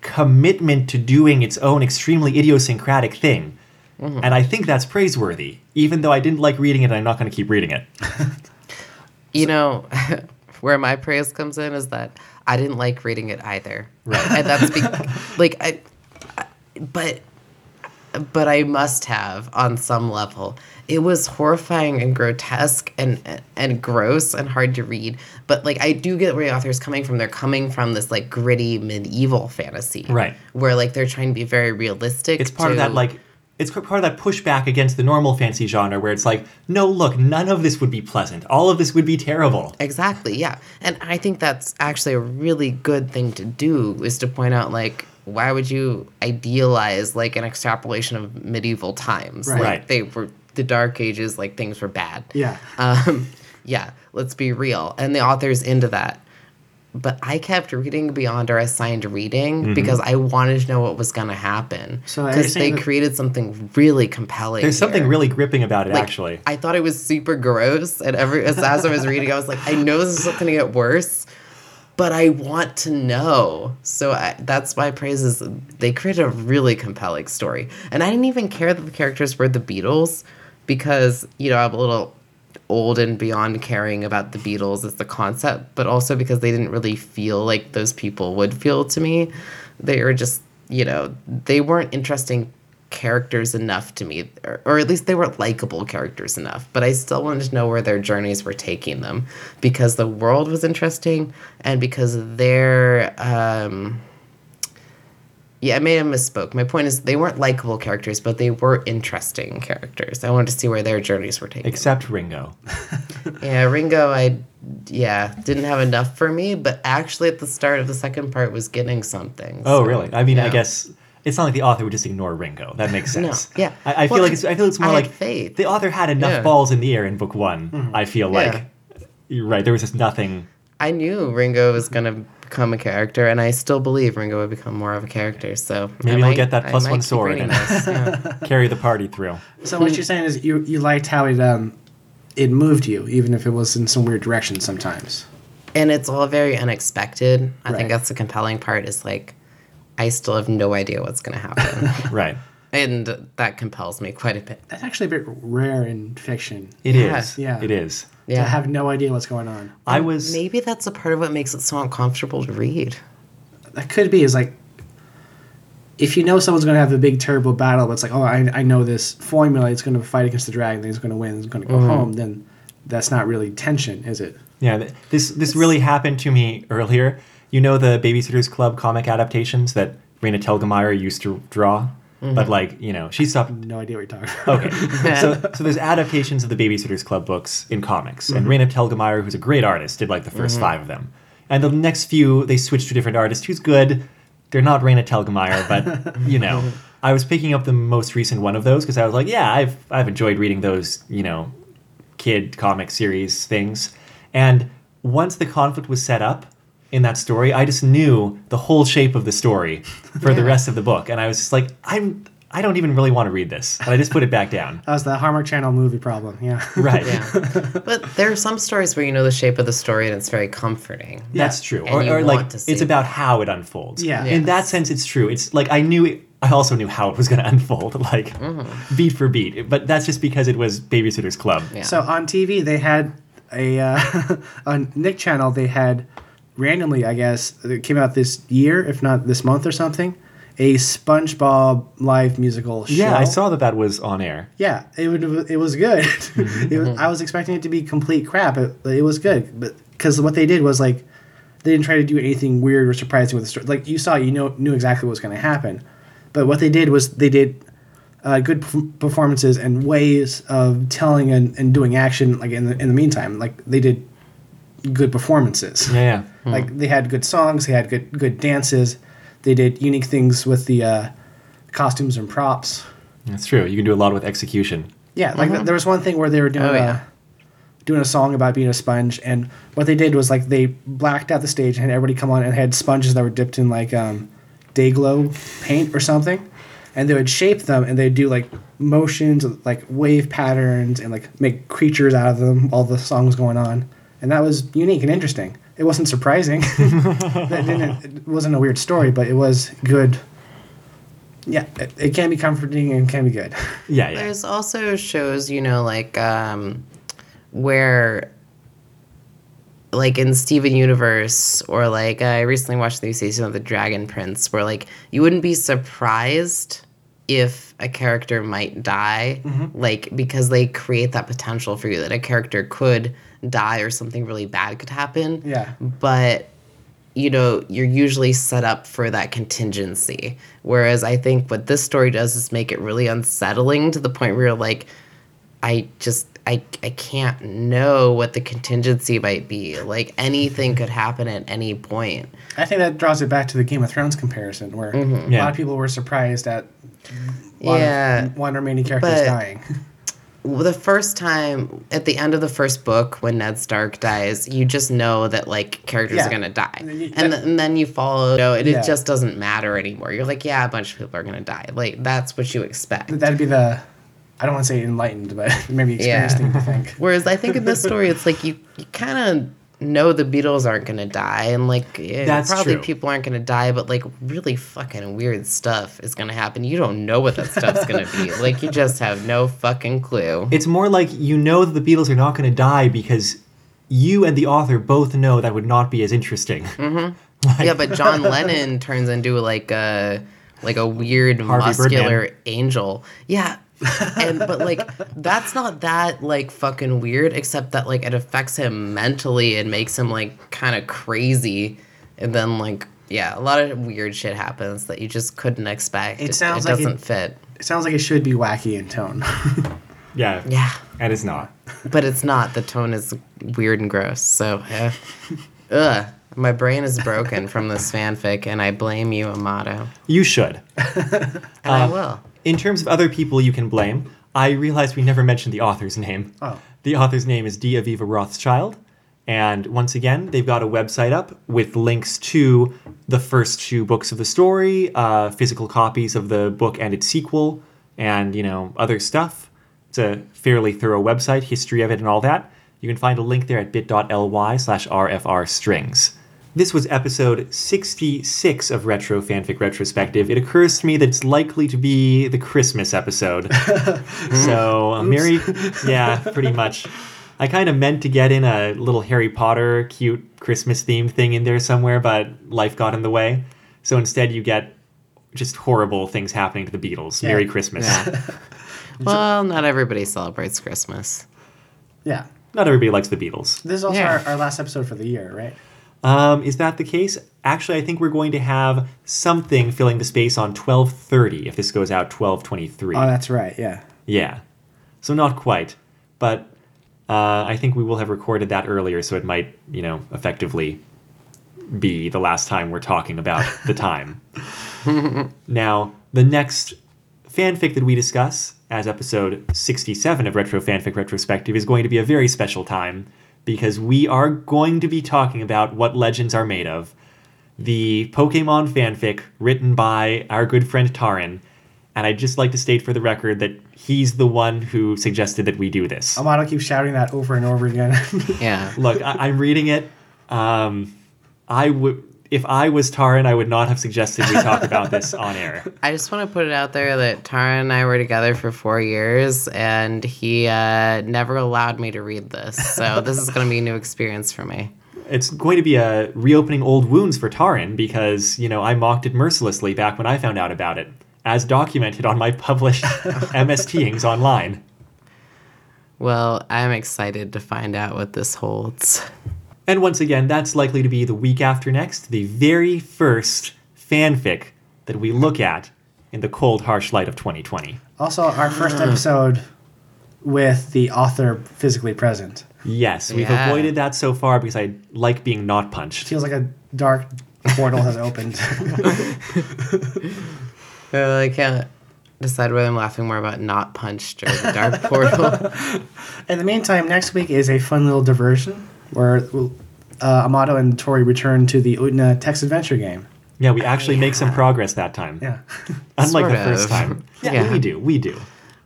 commitment to doing its own extremely idiosyncratic thing. Mm-hmm. And I think that's praiseworthy, even though I didn't like reading it and I'm not going to keep reading it. [LAUGHS] You know, [LAUGHS] where my praise comes in is that I didn't like reading it either. Right. And that's be- [LAUGHS] like I, I, but but I must have on some level. It was horrifying and grotesque and and gross and hard to read. But like I do get where the author's coming from. They're coming from this like gritty medieval fantasy, Right. Where like they're trying to be very realistic. It's part of that, like, it's part of that pushback against the normal fantasy genre where it's like, no, look, none of this would be pleasant. All of this would be terrible. Exactly, yeah. And I think that's actually a really good thing to do is to point out like why would you idealize like an extrapolation of medieval times? Right. Like Right. they were the dark ages, like things were bad. Yeah. Um yeah, let's be real. And the author's into that. But I kept reading beyond our assigned reading Mm-hmm. because I wanted to know what was going to happen. So because they created something really compelling. There's something really gripping about it, Like, actually. I thought it was super gross, and every as, as I was reading, I was like, I know this is going to get worse, but I want to know. So I, that's my praise is they created a really compelling story, and I didn't even care that the characters were the Beatles because you know I'm a little old and beyond caring about the Beatles as the concept, but also because they didn't really feel like those people would feel to me. They were just, you know, they weren't interesting characters enough to me, or, or at least they were likable characters enough. But I still wanted to know where their journeys were taking them because the world was interesting and because their. Um, yeah, I may have misspoke. My point is they weren't likable characters, but they were interesting characters. I wanted to see where their journeys were taking. Except Ringo. [LAUGHS] Yeah, Ringo, I yeah didn't have enough for me, but actually at the start of the second part was getting something. Oh, so, really? I mean, I guess it's not like the author would just ignore Ringo. That makes [LAUGHS] No, sense. yeah. I, I feel like it's. I feel it's more I like faith. the author had enough Yeah. balls in the air in book one. I feel like. Yeah. You're right. There was just nothing. I knew Ringo was gonna become a character, and I still believe Ringo would become more of a character. So Maybe he'll get that I plus might one keep sword and- yeah. [LAUGHS] carry the party through. So what you're saying is you you liked how it um it moved you, even if it was in some weird direction sometimes. and it's all very unexpected. I Right. think that's the compelling part. Is like I still have no idea what's gonna happen, [LAUGHS] Right. and that compels me quite a bit. That's actually a bit rare in fiction. It is. Yeah. Yeah. It is. Yeah. To have no idea what's going on. I was. Maybe that's a part of what makes it so uncomfortable to read. That could be is like if you know someone's going to have a big terrible battle, but it's like, oh, I, I know this formula. It's going to fight against the dragon. He's going to win. He's going to go mm-hmm. home. Then that's not really tension, is it? Yeah. th- This this really happened to me earlier. You know the Babysitters Club comic adaptations that Raina Telgemeier used to draw, but mm-hmm. like you know she stopped No idea what you're talking about. Okay. so, [LAUGHS] so there's adaptations of the Babysitters Club books in comics, and mm-hmm. Raina Telgemeier, who's a great artist, did like the 1st mm-hmm. five of them. And the next few, they switched to a different artist who's good. They're not Raina Telgemeier, but you know, [LAUGHS] I was picking up the most recent one of those because I was like, yeah, I've I've enjoyed reading those, you know, kid comic series things. And once the conflict was set up in that story, I just knew the whole shape of the story [LAUGHS] for the rest of the book, and I was just like, I'm. I don't even really want to read this. And I just put it back down. [LAUGHS] That was the Hallmark Channel movie problem. Yeah. [LAUGHS] Right. Yeah. but there are some stories where you know the shape of the story and it's very comforting. That's true. And Or, you or like want to see it's about how it unfolds. Yeah. In that sense, it's true. It's like I knew. It, I also knew how it was going to unfold, like Mm-hmm. beat for beat. But that's just because it was Babysitters Club. Yeah. So on TV, they had a uh, on Nick Channel. They had randomly, I guess, it came out this year, if not this month or something, a SpongeBob live musical show. Yeah, I saw that that was on air. Yeah, it would. It was good. [LAUGHS] Mm-hmm. it was, I was expecting it to be complete crap, but it was good. But because what they did was like, they didn't try to do anything weird or surprising with the story. Like you saw, you know, knew exactly what was going to happen. But what they did was they did uh, good perf- performances and ways of telling and, and doing action like in the, in the meantime like they did good performances Yeah, yeah. like they had good songs they had good good dances they did unique things with the uh, costumes and props That's true. You can do a lot with execution. yeah like there was one thing where they were doing Oh, a, yeah. doing a song about being a sponge and what they did was like they blacked out the stage and had everybody come on and had sponges that were dipped in like um, Day-Glo paint or something and they would shape them and they'd do like motions like wave patterns and like make creatures out of them while the songs going on and that was unique and interesting. It wasn't surprising. [LAUGHS] That didn't it wasn't a weird story but it was good. Yeah it, it can be comforting and can be good. [LAUGHS] Yeah, yeah. There's also shows, you know, like um, where, like in Steven Universe, or like I recently watched the new season of The Dragon Prince, where like you wouldn't be surprised if a character might die, like because they create that potential for you that a character could die or something really bad could happen. Yeah. But you know, you're usually set up for that contingency. Whereas I think what this story does is make it really unsettling to the point where you're like, I just I I can't know what the contingency might be. Like anything could happen at any point. I think that draws it back to the Game of Thrones comparison, where mm-hmm. a Yeah. lot of people were surprised at a Yeah. of one remaining characters But- dying. [LAUGHS] The first time at the end of the first book when Ned Stark dies, you just know that like characters Yeah. are gonna die, And then you- and, th- and then you follow. You know, and Yeah. it just doesn't matter anymore. You're like, yeah, a bunch of people are gonna die. Like that's what you expect. That'd be the, I don't want to say enlightened, but [LAUGHS] maybe experienced Yeah. thing to think. [LAUGHS] Whereas I think in this story, it's like you, you kind of know the Beatles aren't going to die, and like yeah, That's probably true. people aren't going to die, but like really fucking weird stuff is going to happen. You don't know what that stuff's going to be. [LAUGHS] Like you just have no fucking clue. It's more like you know that the Beatles are not going to die because you and the author both know that would not be as interesting. Mm-hmm. [LAUGHS] yeah, but John [LAUGHS] Lennon turns into like a like a weird Harvey muscular Birdman. angel. Yeah. [LAUGHS] and but like that's not that like fucking weird except that like it affects him mentally and makes him like kind of crazy. And then like yeah a lot of weird shit happens that you just couldn't expect. It sounds it like it- doesn't fit. It sounds like it should be wacky in tone. [LAUGHS] Yeah. yeah. And it's not. [LAUGHS] but it's not. The tone is weird and gross so yeah. Ugh. My brain is broken from this fanfic and i blame you amato. You should. and i uh, will In terms of other people you can blame, I realized we never mentioned the author's name. Oh. The author's name is D. Aviva Rothschild. And once again, they've got a website up with links to the first two books of the story, uh, physical copies of the book and its sequel, and, you know, other stuff. It's a fairly thorough website, history of it and all that. You can find a link there at bit.ly slash rfr strings. This was episode 66 of Retro Fanfic Retrospective. It occurs to me that it's likely to be the Christmas episode. [LAUGHS] so, uh, a Merry. Yeah, pretty much. I kind of meant to get in a little Harry Potter cute Christmas themed thing in there somewhere, but life got in the way. So instead, you get just horrible things happening to the Beatles. Merry Christmas. [LAUGHS] well not everybody celebrates christmas yeah. Not everybody likes the Beatles. This is also Yeah. our, our last episode for the year, right? Um, is that the case? Actually, I think we're going to have something filling the space on 12:30 if this goes out 12:23. Oh, that's right. Yeah. yeah. So not quite, but uh, I think we will have recorded that earlier, so it might, you know, effectively be the last time we're talking about the time. [LAUGHS] now, the next fanfic that we discuss as episode 67 of Retro Fanfic Retrospective is going to be a very special time because we are going to be talking about what legends are made of. The Pokemon fanfic written by our good friend Taran. And I'd just like to state for the record that he's the one who suggested that we do this. Amato keep shouting that over and over again. yeah Look, I, I'm reading it. Um, I would, if I was Taran, I would not have suggested we talk about this [LAUGHS] on air. I just want to put it out there that Taran and I were together for four years, and he uh, never allowed me to read this. So [LAUGHS] this is going to be a new experience for me. It's going to be a reopening old wounds for Taran because you know I mocked it mercilessly back when I found out about it, as documented on my published [LAUGHS] MSTings online. Well, I'm excited to find out what this holds. And once again, that's likely to be the week after next, the very first fanfic that we look at in the cold, harsh light of 2020. Also, our first episode with the author physically present Yes, we've Yeah. avoided that so far because I like being not punched. feels like a dark portal has opened. [LAUGHS] Uh, I can't decide whether I'm laughing more about not punched or the dark portal. [LAUGHS] In the meantime, next week is a fun little diversion where uh, Amato and Tori return to the Utena text adventure game. Yeah, we actually make some progress that time. Yeah. [LAUGHS] Unlike the Sort first time. [LAUGHS] Yeah, Yeah. we do. We do.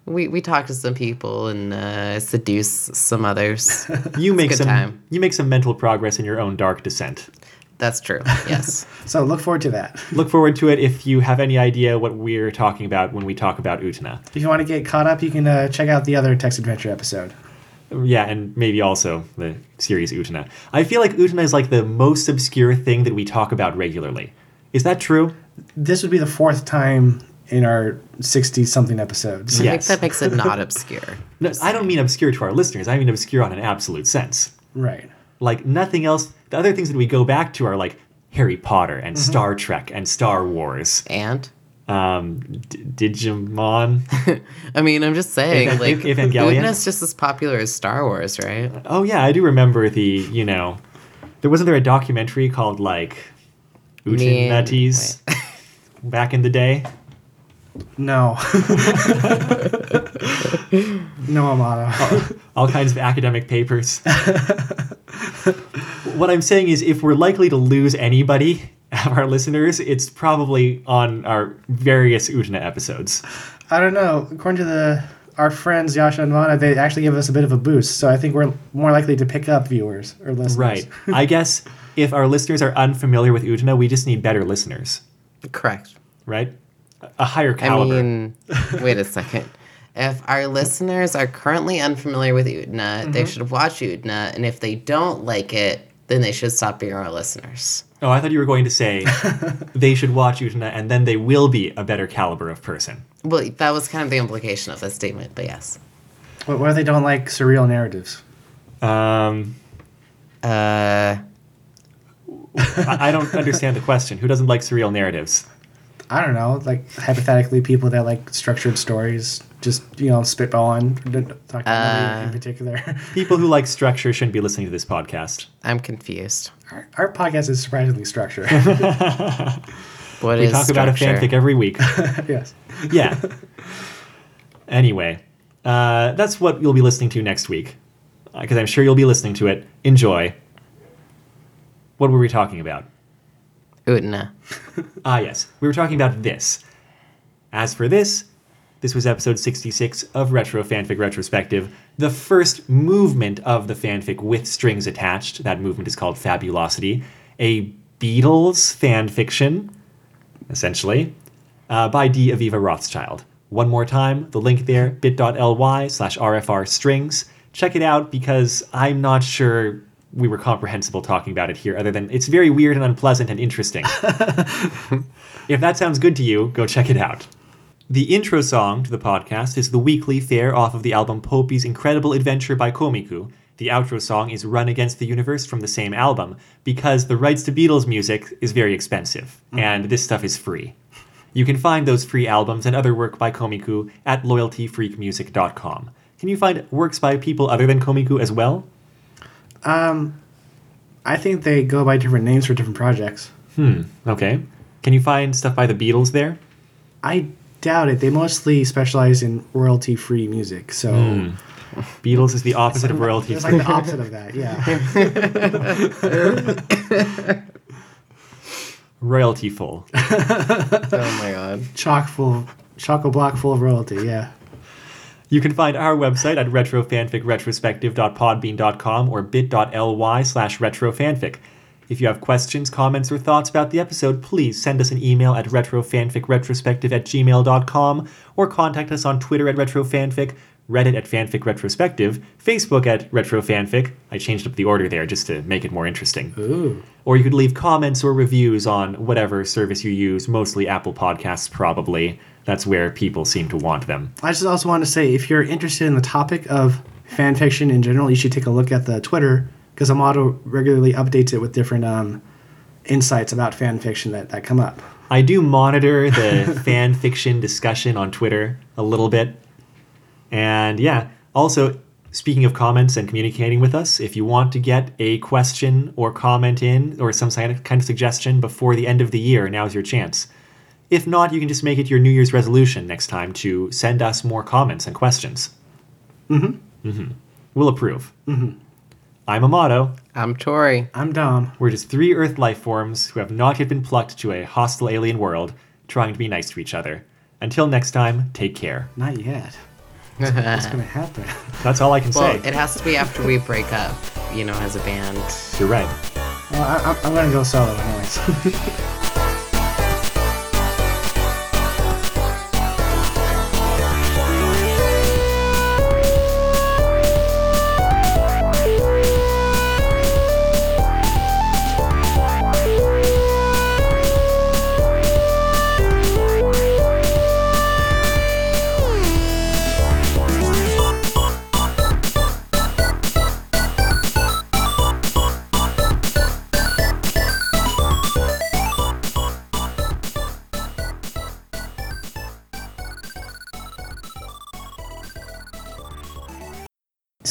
we we talk to some people and uh, seduce some others. [LAUGHS] You make good some time. you make some mental progress in your own dark descent. That's true. Yes. So look forward to that. Look forward to it if you have any idea what we're talking about when we talk about Utena. If you want to get caught up, you can uh, check out the other text adventure episode. Yeah, and maybe also the series Utena. I feel like Utena is like the most obscure thing that we talk about regularly. Is that true? This would be the fourth time in our 60 something episodes. I think Yes. that makes it [LAUGHS] not obscure. No, I don't mean obscure to our listeners. I mean obscure on an absolute sense. Right. Like nothing else. The other things that we go back to are like Harry Potter and mm-hmm. Star Trek and Star Wars. And Um, D- Digimon. [LAUGHS] I mean, I'm just saying, Evan- like, Evangelion? Utena's just as popular as Star Wars, right? Oh yeah, I do remember the you know, there wasn't there a documentary called like Me- Nutties [LAUGHS] back in the day. No. [LAUGHS] no, Amato. All kinds of academic papers. what I'm saying is, if we're likely to lose anybody of [LAUGHS] our listeners, it's probably on our various Utena episodes. I don't know. According to the our friends Yasha and Vana, they actually give us a bit of a boost. So I think we're more likely to pick up viewers or listeners. Right. [LAUGHS] I guess if our listeners are unfamiliar with Utena, we just need better listeners, Correct. right? A higher caliber. I mean, wait a second. If our listeners are currently unfamiliar with Utena, Mm-hmm. they should watch Utena, and if they don't like it, then they should stop being our listeners. oh, I thought you were going to say [LAUGHS] they should watch Utena and then they will be a better caliber of person. Well, that was kind of the implication of this statement, but yes. What, what if they don't like surreal narratives? Um, Uh, I, I don't [LAUGHS] understand the question. Who doesn't like surreal narratives? I don't know. Like hypothetically, people that like structured stories, just you know, spitballing. Talking about Uh, in particular. [LAUGHS] People who like structure shouldn't be listening to this podcast. I'm confused. our, our podcast is surprisingly structured. [LAUGHS] What We is talk about a structure? fanfic every week. [LAUGHS] yes. Yeah. anyway, uh, that's what you'll be listening to next week. Because I'm sure you'll be listening to it. Enjoy. What were we talking about? Utena. [LAUGHS] Ah, yes. We were talking about this. As for this, this was episode 66 of Retro Fanfic Retrospective, the first movement of the fanfic with strings attached. That movement is called Fabulosity, a Beatles fan fiction, essentially, uh, by D. Aviva Rothschild. One more time, the link there, bit.ly slash RFR strings. Check it out because I'm not sure we were comprehensible talking about it here, other than it's very weird and unpleasant and interesting. [LAUGHS] If that sounds good to you, go check it out. The intro song to the podcast is the weekly fare off of the album Poupi's Incredible Adventure by Komiku. The outro song is Run Against the Universe from the same album because the rights to Beatles music is very expensive, hmm. and this stuff is free. You can find those free albums and other work by Komiku at loyaltyfreakmusic.com. Can you find works by people other than Komiku as well? I think they go by different names for different projects. Hmm. Okay. Can you find stuff by the Beatles there? I doubt it. They mostly specialize in royalty free music. So Beatles is the opposite of royalty it's like the opposite of that. Yeah. [LAUGHS] royalty full. Oh my god. Chock full, chock a block full of royalty. Yeah. You can find our website at retrofanficretrospective.podbean.com or bit.ly slash retrofanfic. If you have questions, comments, or thoughts about the episode, please send us an email at retrofanficretrospective at gmail.com or contact us on Twitter at retrofanfic, Reddit at fanfic retrospective, Facebook at retrofanfic. I changed up the order there just to make it more interesting. Ooh. Or you could leave comments or reviews on whatever service you use, mostly Apple Podcasts, probably. That's where people seem to want them. I just also want to say if you're interested in the topic of fan fiction in general, you should take a look at the Twitter because Amato regularly updates it with different um, insights about fan fiction that, that come up. I do monitor the [LAUGHS] fan fiction discussion on Twitter a little bit. And yeah, also, speaking of comments and communicating with us, if you want to get a question or comment in or some kind of, suggestion before the end of the year, now's your chance. If not, you can just make it your New Year's resolution next time to send us more comments and questions. Mm-hmm. Mm-hmm. We'll approve. Mm-hmm. I'm Amato. I'm Tori. I'm Dom. We're just three Earth life forms who have not yet been plucked to a hostile alien world, trying to be nice to each other. Until next time, take care. Not yet. What's gonna [LAUGHS] happen? That's all I can Well, say. it has to be after we break up, you know, as a band. You're right. Well, I, I'm- I'm gonna go solo anyways. [LAUGHS]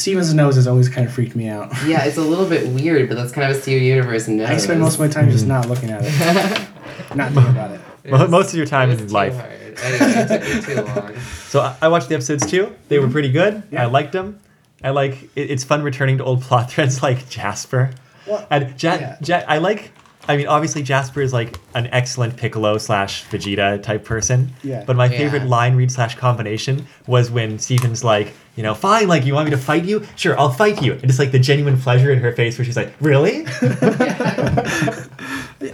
Steven's nose has always kind of freaked me out. Yeah, it's a little bit weird, but that's kind of a Steve Universe nose. I spend most of my time just hmm. not looking at it, [LAUGHS] not thinking about it. [LAUGHS] Mo- Most of your time in life. Anyway, it took me too long. [LAUGHS] So I, I watched the episodes too. They were mm-hmm. pretty good. Yeah. I liked them. I like. It, it's fun returning to old plot threads like Jasper. Well, And ja- yeah. ja- I like. I mean, obviously Jasper is like an excellent Piccolo slash Vegeta type person. Yeah. But my Yeah. favorite line read slash combination was when Steven's like, you know, fine, like you want me to fight you? Sure, I'll fight you. And just like the genuine pleasure in her face where she's like, really? [LAUGHS] [LAUGHS]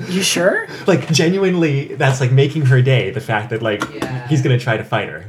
You sure? like genuinely, that's like making her day. The fact that like Yeah. he's gonna try to fight her.